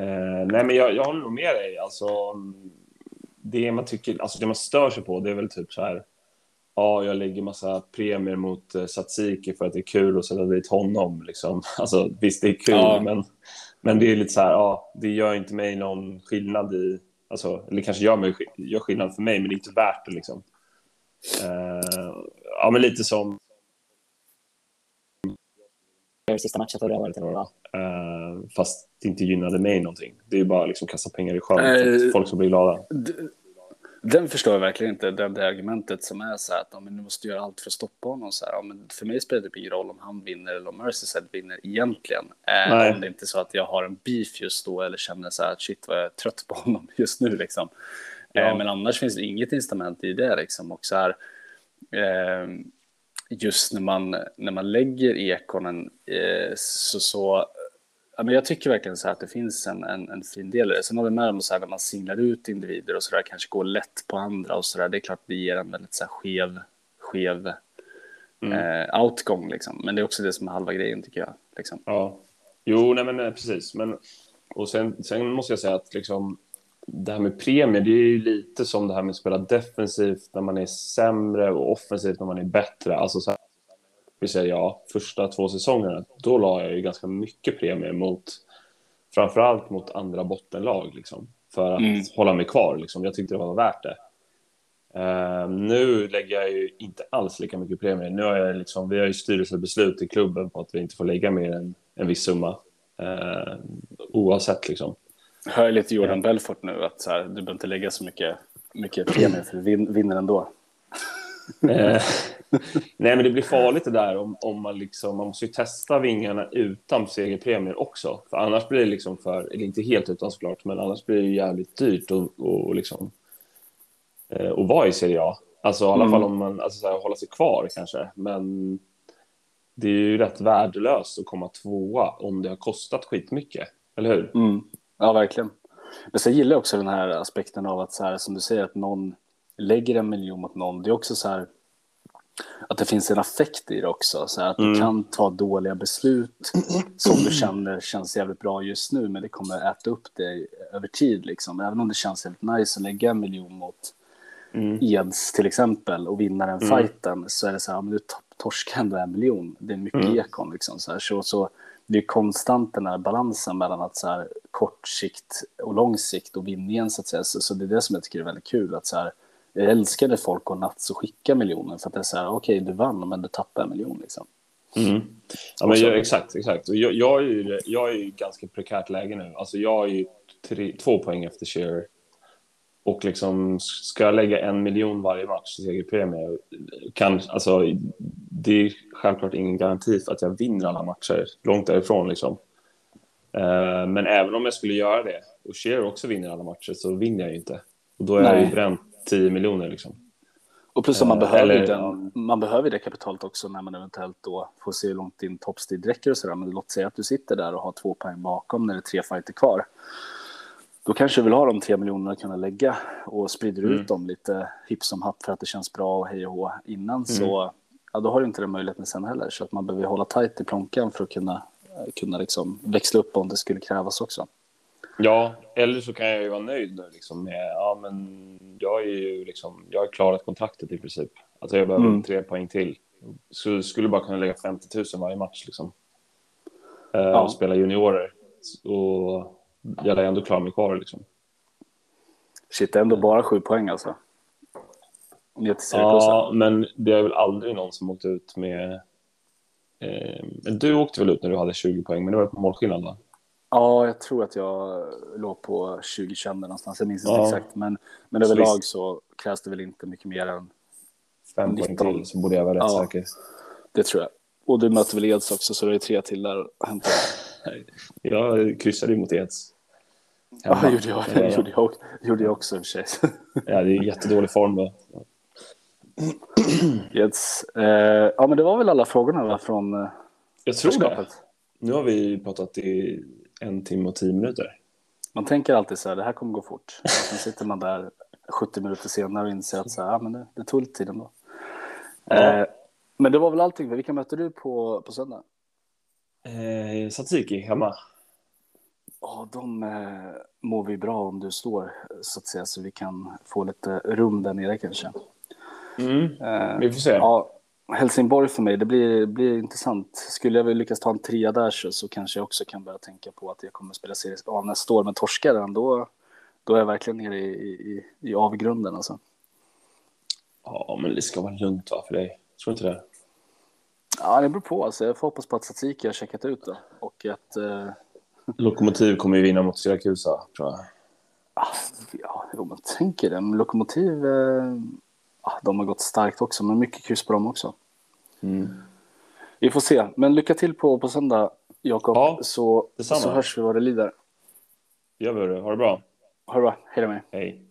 Eh, nej, men jag, jag håller nog med dig. Alltså, det man tycker, alltså det man stör sig på, det är väl typ så här. Ja, jag lägger massa premier mot uh, Satsiki för att det är kul att sätta dit honom. Liksom. Alltså, visst, det är kul, ja. men, men det är lite så här, ja, det gör inte mig någon skillnad i, alltså, eller kanske gör, mig, gör skillnad för mig, men det är inte värt det. Liksom. Uh, ja, men lite som... Sista matchen förra året, eller vad uh, Fast det inte gynnade mig någonting. Det är bara liksom kasta pengar i sjön uh, folk som blir glada. Den förstår jag verkligen inte, det, det argumentet som är så här att ja, men du måste göra allt för att stoppa honom. Så här, ja, men för mig spelar det ingen roll om han vinner eller om Merseyside vinner egentligen. Eh, om det inte är så att jag har en beef just då eller känner så här att shit vad jag är trött på honom just nu liksom. Ja. Eh, men annars finns det inget incitament i det liksom. Och så här, eh, just när man, när man lägger ekonen eh, så, så ja, men jag tycker verkligen så att det finns en, en, en fin del i det. Sen har vi med om så här när man singlar ut individer och så där kanske går lätt på andra och så där. Det är klart det ger en väldigt så här skev, skev mm. eh, outgång liksom. Men det är också det som är halva grejen tycker jag. Liksom. Ja, jo, nej men precis. Men, och sen, sen måste jag säga att liksom, det här med premier, det är ju lite som det här med att spela defensivt när man är sämre och offensivt när man är bättre. Alltså så här, vi säger ja, första två säsongerna, då la jag ju ganska mycket premier mot, framförallt mot andra bottenlag, liksom, för att mm. hålla mig kvar. Liksom. Jag tyckte det var värt det. Uh, nu lägger jag ju inte alls lika mycket premier. Nu har jag liksom, vi har ju styrelsebeslut i klubben på att vi inte får lägga mer än en viss summa. Uh, oavsett liksom. Hör lite Jordan Belfort nu att så här, du behöver inte lägga så mycket, mycket premier för du vinner ändå. Eh, nej, men det blir farligt det där om, om man liksom, man måste ju testa vingarna utan segerpremier också. För annars blir det liksom för, eller inte helt utan såklart, men annars blir det jävligt dyrt och, och liksom eh, och vara i Serie A. Alltså i alla mm. fall om man, alltså så här, hålla sig kvar kanske. Men det är ju rätt värdelöst att komma tvåa om det har kostat skitmycket, eller hur? Mm. Ja, verkligen. Men sen gillar jag också den här aspekten av att så här, som du säger, att någon lägger en miljon mot någon. Det är också så här att det finns en affekt i det också. Så att mm. du kan ta dåliga beslut som du känner känns jävligt bra just nu, men det kommer äta upp dig över tid. Liksom. Även om det känns helt nice att lägga en miljon mot mm. Eds till exempel och vinna den mm. fighten så är det så här, men du torskar ändå en miljon. Det är mycket mm. ekon liksom. Så, här. så, så det är konstant den här balansen mellan att så här, kort sikt och lång sikt och vinningen så att säga. Så, så det är det som jag tycker är väldigt kul att så här, jag älskar när folk går natt och skickar miljoner för att det är så här, okej okay, du vann men du tappade en miljon liksom. Mm. Ja, men jag, exakt, exakt. Jag, jag, är ju, jag är ju ganska prekärt läge nu. Alltså jag är ju tre, två poäng efter Shearer. Och liksom, ska jag lägga en miljon varje match i segerpremie, kan, alltså, det är självklart ingen garanti för att jag vinner alla matcher, långt därifrån. Liksom. Uh, men även om jag skulle göra det och Shearer också vinner alla matcher så vinner jag ju inte. Och då är Nej. jag ju bränt 10 miljoner. Liksom. Och plus att man, uh, behöver eller, den, man behöver det kapitalet också när man eventuellt då får se hur långt din toppstrid räcker och sådär. Men låt säga att du sitter där och har två poäng bakom när det är tre fighter kvar då kanske du vill ha de tre miljonerna att kunna lägga och sprider Mm. ut dem lite hipp som happ för att det känns bra och hej och hå innan Mm. så ja, då har du inte den möjligheten sen heller så att man behöver hålla tajt i plånkan för att kunna, eh, kunna liksom växla upp om det skulle krävas också. Ja, eller så kan jag ju vara nöjd nu liksom med, ja men jag är ju liksom, jag har klarat kontraktet i princip. Alltså jag behöver Mm. tre poäng till. Så skulle bara kunna lägga 50 000 varje match liksom. Eh, Ja. Och spela juniorer. Och jag lär ändå klara mig kvar liksom. Shit, ändå bara sju poäng alltså. Ner till Syracuse. Ja, men det är väl aldrig någon som åkt ut med... Eh, men du åkte väl ut när du hade 20 poäng, men det var på målskillnad va? Ja, jag tror att jag låg på 20 kända någonstans. Jag minns inte Ja. exakt. Men, men Så överlag visst. så krävs det väl inte mycket mer än Fem 19. poäng till, så borde jag vara rätt Ja. säker. det tror jag. Och du möter väl Eds också, så det är tre till där att hämta. Jag kryssade ju mot Eds. Ja, Hemma. det gjorde jag, det gjorde jag, gjorde jag också i och för sig. Ja, det är jättedålig form då. Eds, eh, ja, men det var väl alla frågorna va, från eh, Jag tror det. Nu har vi pratat i en timme och tio minuter. Man tänker alltid så här, det här kommer gå fort. Och sen sitter man där 70 minuter senare och inser att så här, ja, men det, det tog lite tid ändå. Ja. Eh, men det var väl allting. Vilka möter du på, på söndag? Eh, Satsiki hemma. Ja, de eh, mår vi bra om du står så att säga så vi kan få lite rum där nere kanske. Eh, Vi får se. ja, Helsingborg för mig, det blir, blir intressant. Skulle jag väl lyckas ta en trea där så, så kanske jag också kan börja tänka på att jag kommer spela Serie A nästa år. Men torskar den, då, då är jag verkligen nere i, i, i avgrunden alltså. Ja, men det ska vara lugnt va, för dig. Tror du inte det? Ja, det beror på. Alltså, jag får hoppas på att Tsatsiki har checkat ut det. Och att, eh, Lokomotiv kommer ju vinna mot Siracusa, tror jag. ah, ja, jo, man tänker det. Men Lokomotiv, eh, de har gått starkt också, men mycket kryss på dem också. Mm. Vi får se. Men lycka till på, på söndag, Jakob. Ja, så, detsamma. så hörs vi vad det lider. Gör vi det. Ha det bra. Ha det bra. Hej då med. Hej.